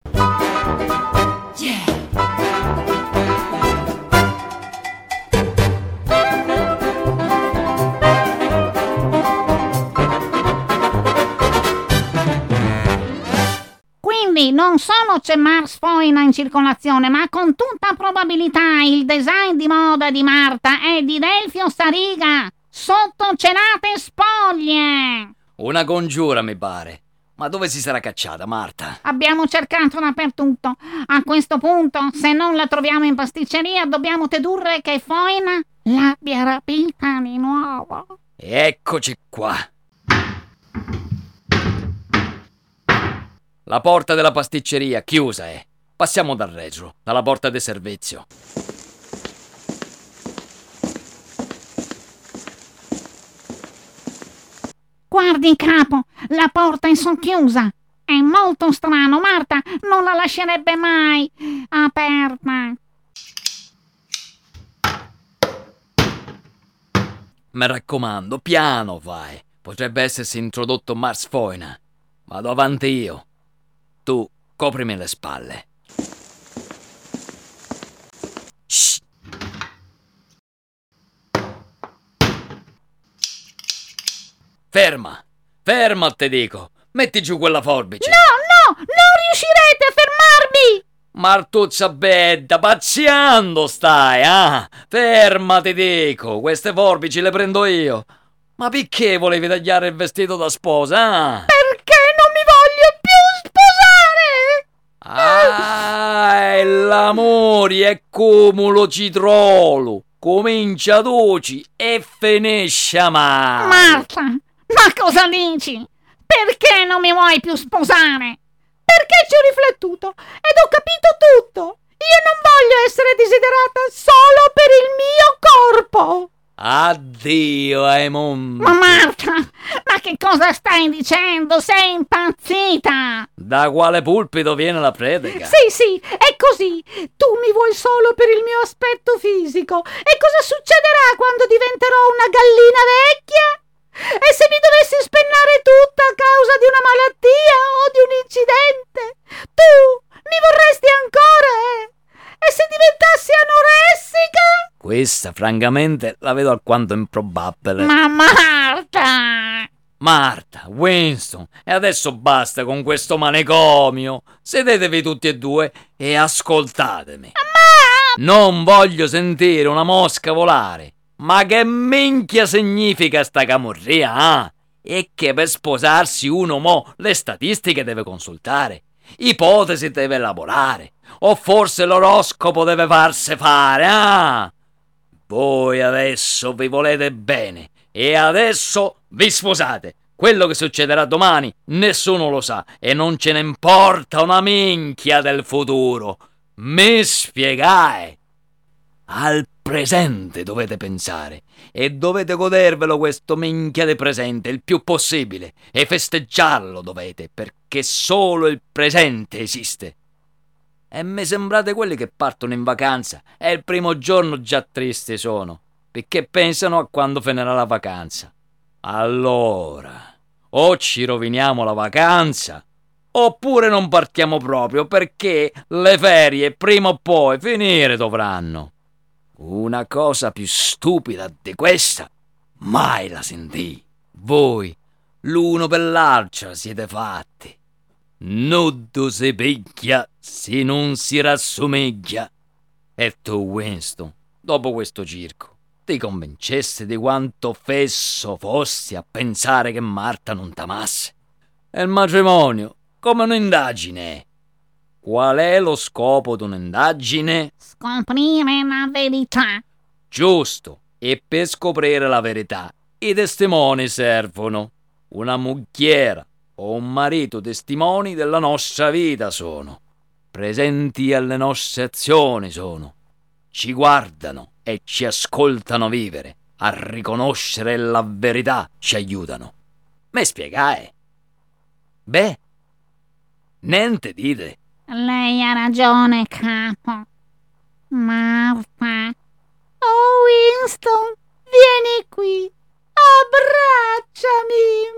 S3: Quindi non solo c'è Mars Foina in circolazione, ma con tutta probabilità il design di moda di Marta è di Delfio Stariga, sotto celate spoglie.
S6: Una congiura, mi pare. Ma dove si sarà cacciata, Marta?
S3: Abbiamo cercato dappertutto. A questo punto, se non la troviamo in pasticceria, dobbiamo dedurre che Foina l'abbia rapita di nuovo.
S6: Eccoci qua. La porta della pasticceria chiusa è. Passiamo dal retro, dalla porta del servizio.
S3: Guardi, capo, la porta è socchiusa. È molto strano, Marta non la lascerebbe mai aperta.
S6: Mi raccomando, piano vai. Potrebbe essersi introdotto Mars Foina. Vado avanti io. Tu coprimi le spalle. Shh. Ferma! Ferma, te dico! Metti giù quella forbice!
S3: No, no, non riuscirete a fermarmi!
S6: Martuccia bedda, pazziando stai, ah! Ferma, ti dico! Queste forbici le prendo io! Ma perché volevi tagliare il vestito da sposa, ah?
S3: Perché
S6: Ah, l'amore è come lo citrolo! Comincia dolci e finisce male!
S3: Marta, ma cosa dici? Perché non mi vuoi più sposare? Perché ci ho riflettuto ed ho capito tutto. Io non voglio essere desiderata solo per il mio corpo.
S6: Addio, Aimon!
S3: Ma Marta, ma che cosa stai dicendo? Sei impazzita!
S6: Da quale pulpito viene la predica?
S3: Sì, sì, è così. Tu mi vuoi solo per il mio aspetto fisico. E cosa succederà quando diventerò una gallina vecchia? E se mi dovessi spennare tutta a causa di una malattia o di un incidente? Tu Mi vorresti ancora, eh? E se diventassi anoressica?
S6: Questa, francamente, la vedo alquanto improbabile.
S3: Ma Marta!
S6: Marta, Winston, e adesso basta con questo manicomio. Sedetevi tutti e due e ascoltatemi. Non voglio sentire una mosca volare. Ma che minchia significa sta camurria, eh? E che per sposarsi uno mo le statistiche deve consultare, ipotesi deve elaborare, o forse l'oroscopo deve farsi fare, ah? Voi adesso vi volete bene e adesso vi sposate. Quello che succederà domani nessuno lo sa e non ce ne importa una minchia del futuro. Mi spiegai? Al presente dovete pensare e dovete godervelo questo minchia di presente il più possibile e festeggiarlo dovete perché solo il presente esiste. E mi sembrate quelli che partono in vacanza e il primo giorno già tristi sono perché pensano a quando finirà la vacanza. Allora, o ci roviniamo la vacanza oppure non partiamo proprio perché le ferie prima o poi finire dovranno. Una cosa più stupida di questa mai la sentì. Voi, l'uno per l'altro, siete fatti. Nudo si picchia se non si rassomiglia. E tu, Winston, dopo questo circo, ti convincesti di quanto fesso fossi a pensare che Marta non t'amasse? E il matrimonio, come un'indagine. Qual è lo scopo di un'indagine?
S3: Scoprire la verità.
S6: Giusto, e per scoprire la verità i testimoni servono. Una mucchiera o un marito testimoni della nostra vita sono. Presenti alle nostre azioni sono. Ci guardano e ci ascoltano vivere. A riconoscere la verità ci aiutano. Me spiegai? Beh, niente dite.
S3: Lei ha ragione, capo. Marta. Oh, Winston, vieni qui. Abbracciami.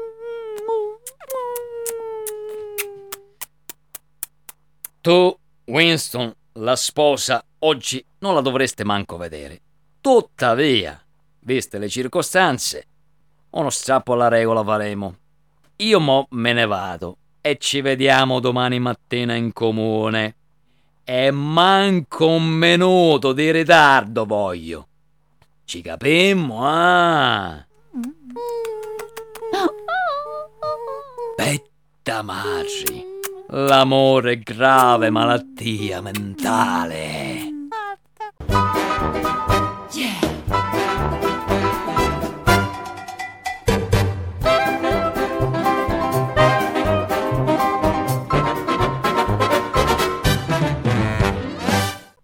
S6: Tu, Winston, la sposa, oggi non la dovreste manco vedere. Tuttavia, viste le circostanze, uno strappo alla regola faremo. Io mo me ne vado e ci vediamo domani mattina in comune. E manco un minuto di ritardo voglio. Ci capimmo, ah? Betta Marri, l'amore è grave malattia mentale.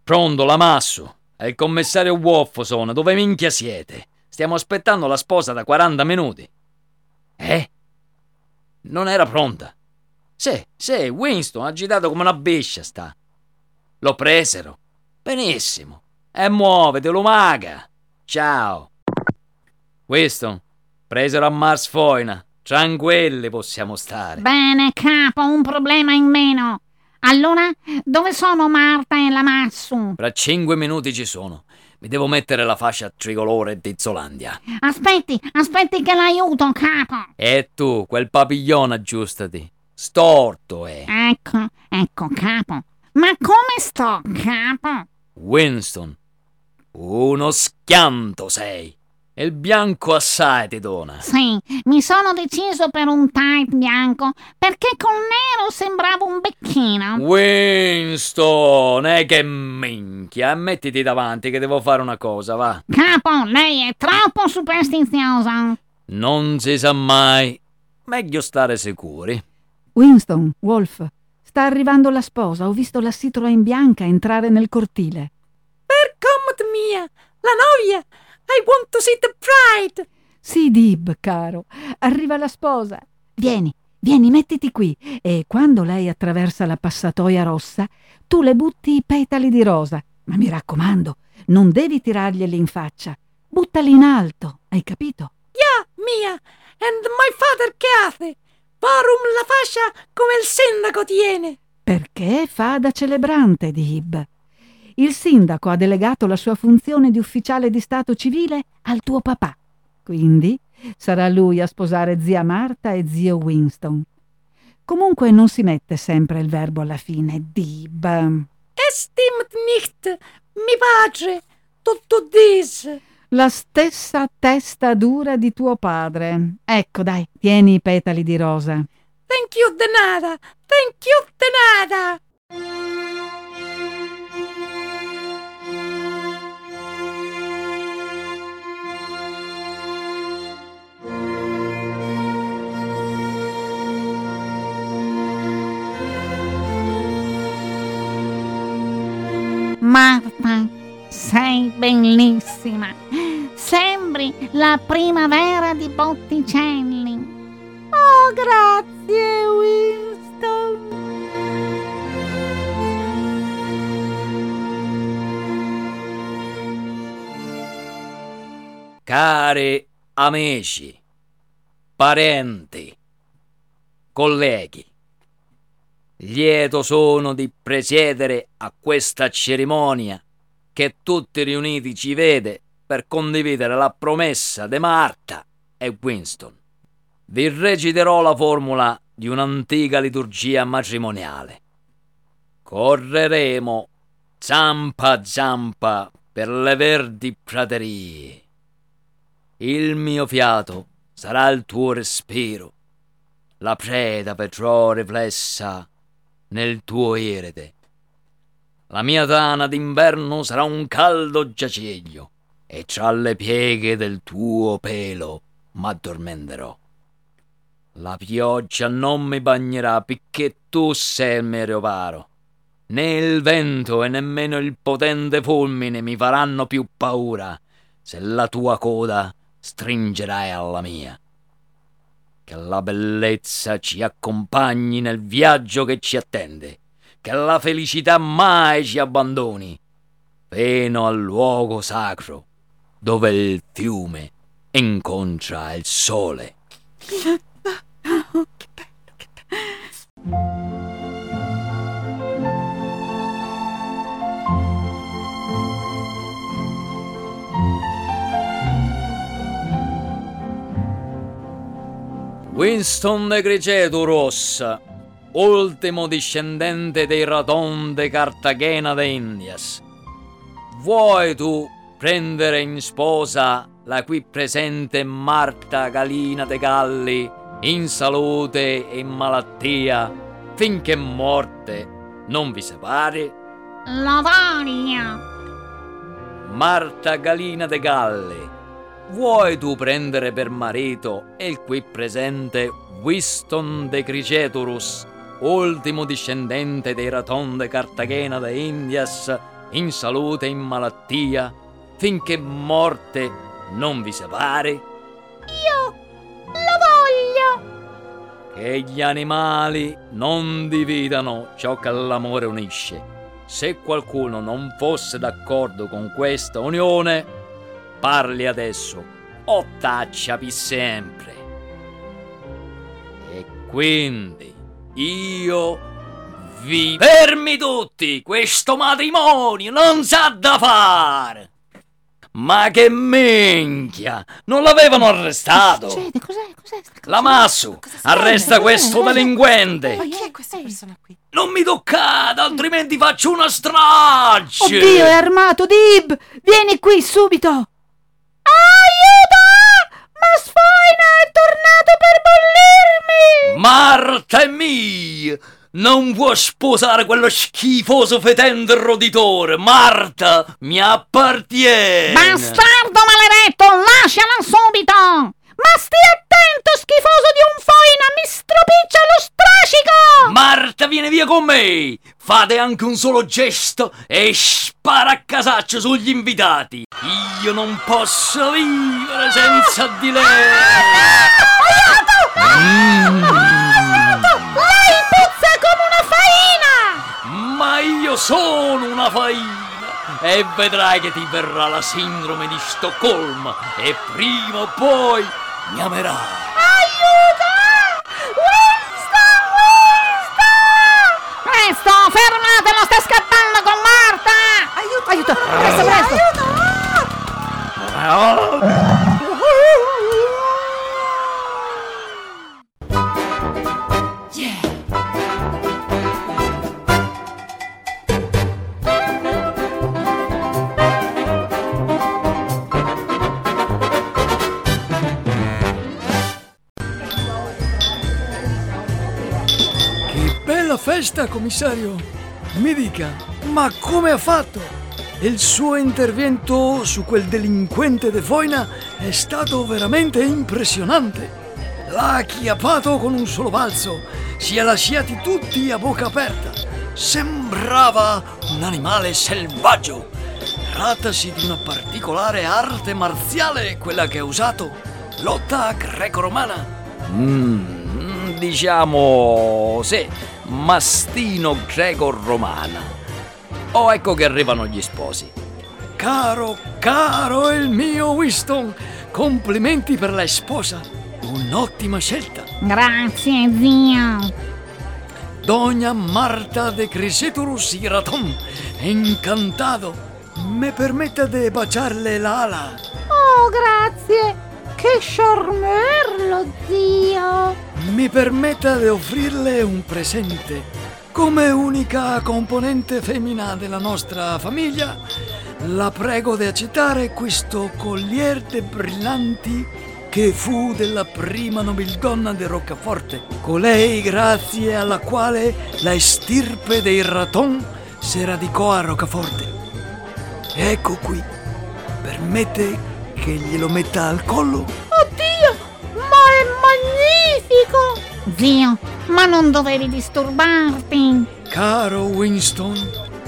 S6: Pronto, l'amasso. È il commissario Wolf sono. Dove minchia siete? Stiamo aspettando la sposa da 40 minuti. Eh? Non era pronta. Sì, sì, Winston, agitato come una bescia sta. Lo presero. Benissimo. E muovete, lo maga. Ciao. Winston, presero a Mars Foina. Tranquilli possiamo stare.
S3: Bene, capo, un problema in meno. Allora, dove sono Marta e la Massu?
S6: Fra cinque minuti ci sono. Mi devo mettere la fascia tricolore di Zolandia.
S3: Aspetti, aspetti che l'aiuto, capo.
S6: E tu, quel papiglione, aggiustati. Storto è.
S3: Ecco, ecco, capo. Ma come sto, capo?
S6: Winston, uno schianto sei. E il bianco assai ti dona.
S3: Sì, mi sono deciso per un tight bianco perché col nero sembrava un becchino.
S6: Winston, e che minchia. Mettiti davanti che devo fare una cosa, va.
S3: Capo, lei è troppo superstiziosa.
S6: Non si sa mai. Meglio stare sicuri.
S5: Winston, Wolf, sta arrivando la sposa. Ho visto la Citroen bianca entrare nel cortile.
S3: Per comod mia, la noia. I want to see the bride.
S5: Sì, Dib, caro. Arriva la sposa. Vieni, vieni, mettiti qui. E quando lei attraversa la passatoia rossa, tu le butti i petali di rosa. Ma mi raccomando, non devi tirarglieli in faccia. Buttali in alto, hai capito?
S3: Ja, mia. And my father che hace? Varum la fascia come il sindaco tiene.
S5: Perché fa da celebrante di Hib. Il sindaco ha delegato la sua funzione di ufficiale di stato civile al tuo papà. Quindi sarà lui a sposare zia Marta e zio Winston. Comunque non si mette sempre il verbo alla fine, Dib.
S3: Es stimmt nicht, mi padre, tutto dis.
S5: La stessa testa dura di tuo padre. Ecco, dai, tieni i petali di rosa.
S3: Thank you de nada, thank you de
S9: sei bellissima. Sembri la primavera di Botticelli.
S3: Oh, grazie, Winston.
S6: Cari amici, parenti, colleghi, lieto sono di presiedere a questa cerimonia che tutti riuniti ci vede per condividere la promessa di Marta e Winston. Vi reciterò la formula di un'antica liturgia matrimoniale. Correremo zampa zampa per le verdi praterie. Il mio fiato sarà il tuo respiro, la preda vedrò riflessa nel tuo erede. La mia tana d'inverno sarà un caldo giaciglio e tra le pieghe del tuo pelo m'addormenterò. La pioggia non mi bagnerà perché tu sei il mio riparo. Né il vento e nemmeno il potente fulmine mi faranno più paura se la tua coda stringerai alla mia. Che la bellezza ci accompagni nel viaggio che ci attende, che la felicità mai ci abbandoni, fino al luogo sacro dove il fiume incontra il sole. Winston de Criceturos, ultimo discendente dei Raton de Cartagena de Indias. Vuoi tu prendere in sposa la qui presente Marta Galina de Galli in salute e in malattia finché morte non vi separi?
S9: La voglia.
S6: Marta Galina de Galli, vuoi tu prendere per marito il qui presente Winston de Criceturus, ultimo discendente dei Raton de Cartagena de Indias, in salute e in malattia, finché morte non vi separi?
S3: Io lo voglio.
S6: Che gli animali non dividano ciò che l'amore unisce. Se qualcuno non fosse d'accordo con questa unione, parli adesso o taccia per sempre. E quindi io vi fermi tutti, questo matrimonio non sa da fare. Ma che minchia! Non l'avevano arrestato!
S9: Cos'è? Cos'è cosa?
S6: La Massu, arresta questo delinquente!
S2: Ma chi è questa persona qui?
S6: Non mi toccate, altrimenti faccio una strage!
S5: Oddio, è armato, Dib! Vieni qui subito!
S3: Aiuto! Ma Sfoina è tornato per bollirmi!
S6: Marta è mia! Non può sposare quello schifoso fetente roditore! Marta mi appartiene!
S9: Bastardo maledetto, lasciala subito!
S3: Ma stia attento, schifoso di un foina! Mi stropiccia lo strascico!
S6: Marta, vieni via con me! Fate anche un solo gesto e spara a casaccio sugli invitati! Io non posso vivere senza di lei!
S3: Lei puzza come una faina!
S6: Ma io sono una faina! E vedrai che ti verrà la sindrome di Stoccolma e prima o poi mi amerai!
S3: Aiuto! Winston! Winston!
S10: presto! Fermatelo, sta scappando con Marta!
S11: Aiuto, aiuto, presto, presto!
S6: Che bella festa, commissario! Mi dica, ma come ha fatto? Il suo intervento su quel delinquente de Foina è stato veramente impressionante. L'ha acchiappato con un solo balzo, si è lasciati tutti a bocca aperta. Sembrava un animale selvaggio. Trattasi di una particolare arte marziale, quella che ha usato, lotta greco-romana.
S12: Mm, diciamo sì, mastino greco-romana. Oh, ecco che arrivano gli sposi.
S6: Caro, caro il mio Winston, complimenti per la sposa. Un'ottima scelta.
S10: Grazie, zio.
S6: Doña Marta de Criseturus y Ratón, encantado. Me permetta de baciarle la ala.
S13: Oh, grazie! Che charmerlo, zio!
S6: Mi permetta di offrirle un presente. Come unica componente femmina della nostra famiglia, la prego di accettare questo collier de brillanti che fu della prima nobildonna di Roccaforte, colei grazie alla quale la estirpe dei Raton si radicò a Roccaforte. Ecco qui, permette che glielo metta al collo?
S13: Oddio! Ma è magnifico!
S10: Zio, ma non dovevi disturbarti.
S6: Caro Winston,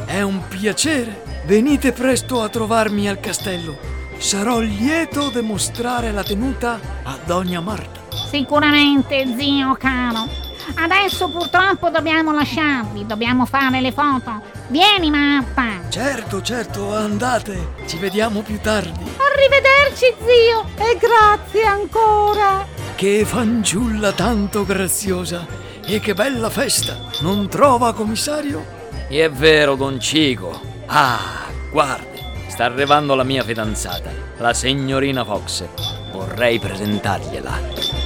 S6: è un piacere. Venite presto a trovarmi al castello. Sarò lieto di mostrare la tenuta a Donna Marta.
S10: Sicuramente, zio caro. Adesso purtroppo dobbiamo lasciarvi, dobbiamo fare le foto. Vieni, Marta.
S6: Certo, certo, andate. Ci vediamo più tardi.
S13: Arrivederci, zio! E grazie ancora!
S6: Che fanciulla tanto graziosa. E che bella festa. Non trova, commissario?
S12: È vero, Don Cico. Ah, guardi, sta arrivando la mia fidanzata, la signorina Fox. Vorrei presentargliela.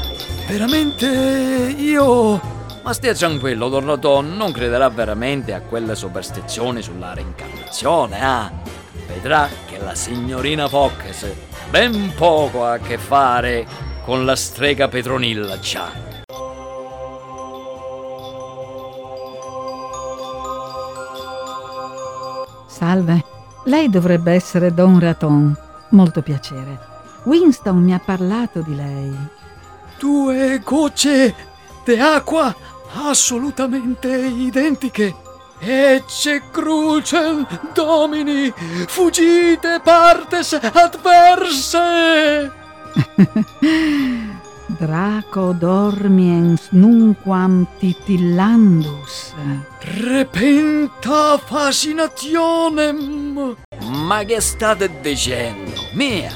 S6: Veramente io...
S12: Ma stia tranquillo, Don Roton, non crederà veramente a quelle superstizioni sulla reincarnazione, ah? Vedrà che la signorina Fox ben poco ha a che fare con la strega Petronilla già.
S3: Salve, lei dovrebbe essere Don Raton. Molto piacere. Winston mi ha parlato di lei.
S6: Due gocce di acqua assolutamente identiche. Ecce crucem domini, fuggite partes adverse.
S3: Draco dormiens nunquam titillandus.
S6: Repenta fascinationem.
S12: Ma che state dicendo? Mia,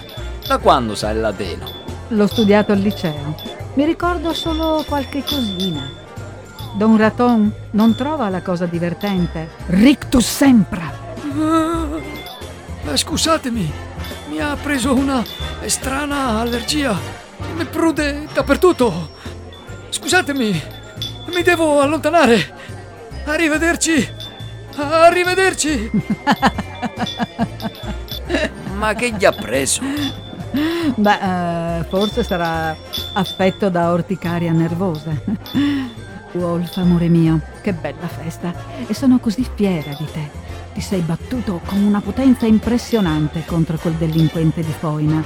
S12: da quando sai il latino?
S3: L'ho studiato al liceo. Mi ricordo solo qualche cosina. Don Raton non trova la cosa divertente. Rictus sempra.
S6: Ah, eh, scusatemi, mi ha preso una strana allergia. Mi prude dappertutto. Scusatemi, mi devo allontanare. Arrivederci. Arrivederci.
S12: Ma che gli ha preso?
S3: Beh, eh, forse sarà affetto da orticaria nervosa. Wolf, amore mio, che bella festa. E sono così fiera di te. Ti sei battuto con una potenza impressionante contro quel delinquente di Foina.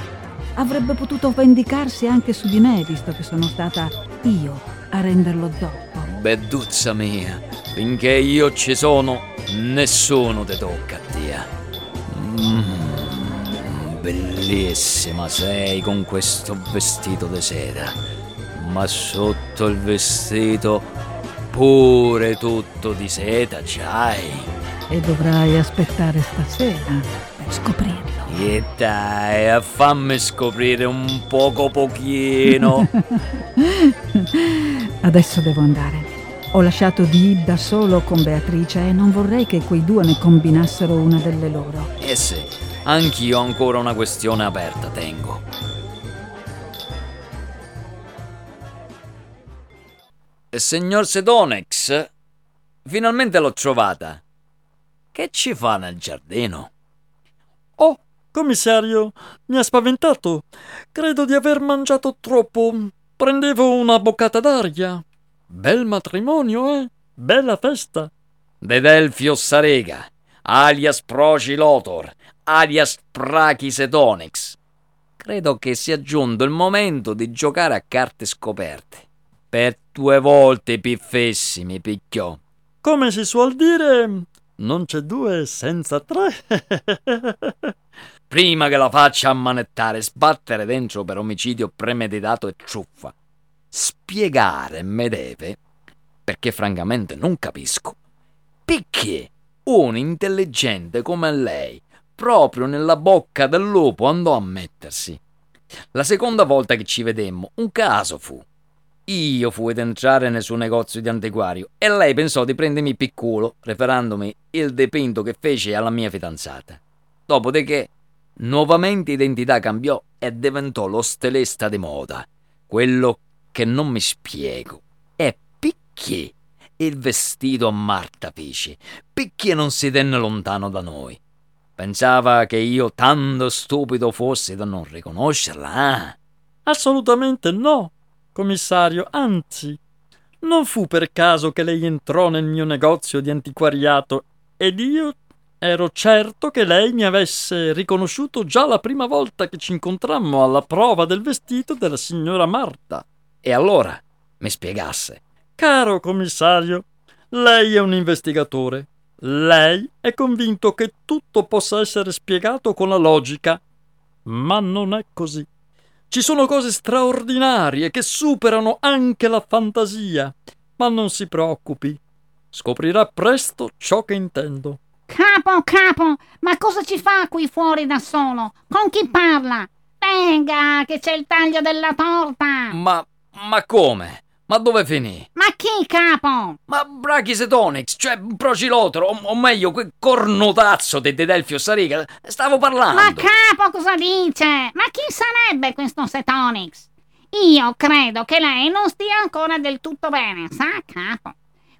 S3: Avrebbe potuto vendicarsi anche su di me, visto che sono stata io a renderlo zoppo.
S12: Beduzza mia, finché io ci sono, nessuno ti tocca, tia. Mm, bellissima sei con questo vestito di seta. Ma sotto il vestito pure tutto di seta c'hai.
S3: E dovrai aspettare stasera per scoprirlo.
S12: E dai, fammi scoprire un poco pochino.
S3: Adesso devo andare.
S14: Ho lasciato Dib da solo con Beatrice e non vorrei che quei due ne combinassero una delle loro.
S6: Eh sì, anch'io ho ancora una questione aperta, tengo. Signor Sedonex, finalmente l'ho trovata. Che ci fa nel giardino?
S4: Oh, commissario, mi ha spaventato. Credo di aver mangiato troppo. Prendevo una boccata d'aria. Bel matrimonio, eh? Bella festa.
S6: Dedelfio Sarega, alias Procilotor, alias Prachisetonix. Credo che sia giunto il momento di giocare a carte scoperte. Per due volte piffessi mi picchiò.
S4: Come si suol dire, non c'è due senza tre.
S6: Prima che la faccia ammanettare, sbattere dentro per omicidio premeditato e truffa. Spiegare me deve, perché francamente non capisco, perché un intelligente come lei, proprio nella bocca del lupo, andò a mettersi. La seconda volta che ci vedemmo, un caso fu. Io fui ad entrare nel suo negozio di antiquario e lei pensò di prendermi picculo, referandomi il dipinto che fece alla mia fidanzata. Dopodiché, nuovamente identità cambiò e diventò lo stelesta di moda. Quello che non mi spiego è perché il vestito a Marta fece, perché non si tenne lontano da noi. Pensava che io tanto stupido fossi da non riconoscerla, eh?
S4: Assolutamente no, commissario, anzi. Non fu per caso che lei entrò nel mio negozio di antiquariato ed io ero certo che lei mi avesse riconosciuto già la prima volta che ci incontrammo alla prova del vestito della signora Marta.
S6: E allora mi spiegasse.
S4: Caro commissario, lei è un investigatore. Lei è convinto che tutto possa essere spiegato con la logica. Ma non è così. Ci sono cose straordinarie che superano anche la fantasia. Ma non si preoccupi. Scoprirà presto ciò che intendo.
S3: Capo, capo, ma cosa ci fa qui fuori da solo? Con chi parla? Venga, che c'è il taglio della torta!
S6: Ma, ma come? Ma dove finì?
S3: Ma chi, capo?
S6: Ma Brachycetonix, cioè Procilotro, o, o meglio, quel cornutazzo di Dedelfio Sariga, stavo parlando.
S3: Ma capo cosa dice? Ma chi sarebbe questo Cetonix? Io credo che lei non stia ancora del tutto bene, sa, capo?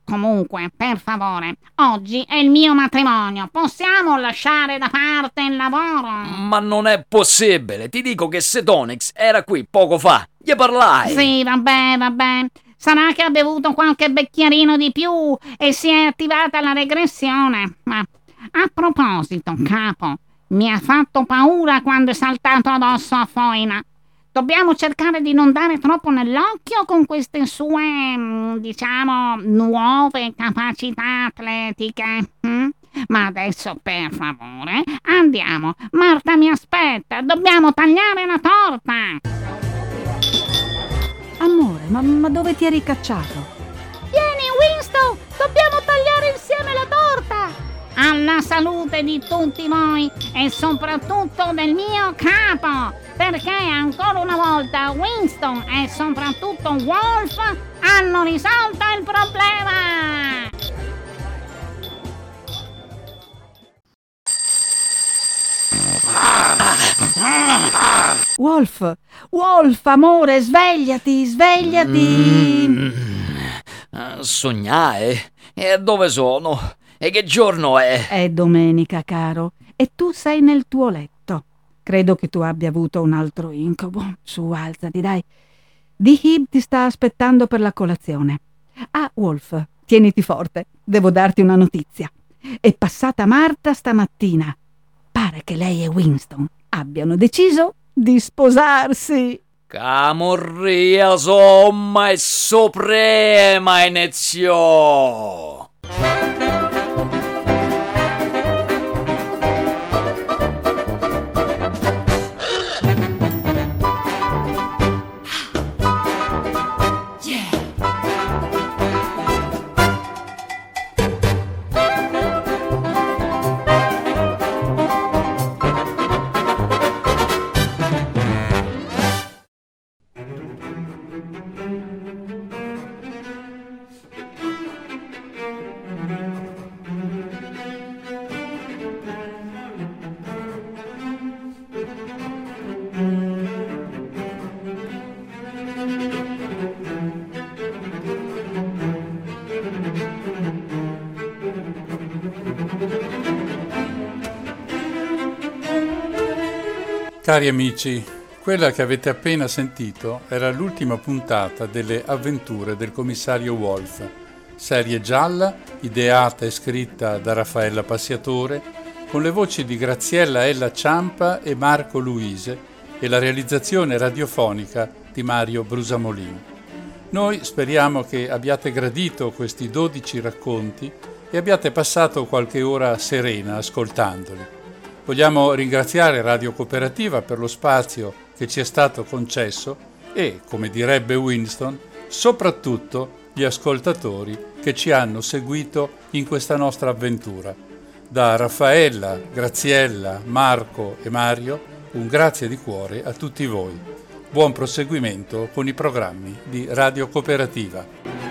S3: Comunque, per favore, oggi è il mio matrimonio. Possiamo lasciare da parte il lavoro?
S6: Ma non è possibile. Ti dico che Setonix era qui poco fa. Gli parlai.
S3: Sì, vabbè, vabbè. Sarà che ha bevuto qualche bicchierino di più e si è attivata la regressione. Ma a proposito, capo, mi ha fatto paura quando è saltato addosso a Foina. Dobbiamo cercare di non dare troppo nell'occhio con queste sue, mm, diciamo, nuove capacità atletiche. hm? Ma adesso, per favore, andiamo. Marta mi aspetta. Dobbiamo tagliare la torta.
S14: Amore, ma, ma dove ti eri cacciato?
S15: Vieni, Winston! Dobbiamo tagliare insieme la torta!
S3: Alla salute di tutti voi e soprattutto del mio capo, perché ancora una volta Winston e soprattutto Wolf hanno risolto il problema!
S14: Wolf, Wolf, amore, svegliati, svegliati.
S6: Mm, eh, sognare? E dove sono? E che giorno è?
S14: È domenica, caro, e tu sei nel tuo letto. Credo che tu abbia avuto un altro incubo. Su, alzati, dai. Dihib ti sta aspettando per la colazione. Ah, Wolf, tieniti forte, devo darti una notizia. È passata Marta stamattina. Pare che lei e Winston abbiano deciso di sposarsi.
S6: Camorria somma e suprema inizio!
S1: Cari amici, quella che avete appena sentito era l'ultima puntata delle avventure del commissario Wolf, serie gialla ideata e scritta da Raffaella Passiatore, con le voci di Graziella Ella Ciampa e Marco Luise e la realizzazione radiofonica di Mario Brusamolin. Noi speriamo che abbiate gradito questi 12 racconti e abbiate passato qualche ora serena ascoltandoli. Vogliamo ringraziare Radio Cooperativa per lo spazio che ci è stato concesso e, come direbbe Winston, soprattutto gli ascoltatori che ci hanno seguito in questa nostra avventura. Da Raffaella, Graziella, Marco e Mario un grazie di cuore a tutti voi. Buon proseguimento con i programmi di Radio Cooperativa.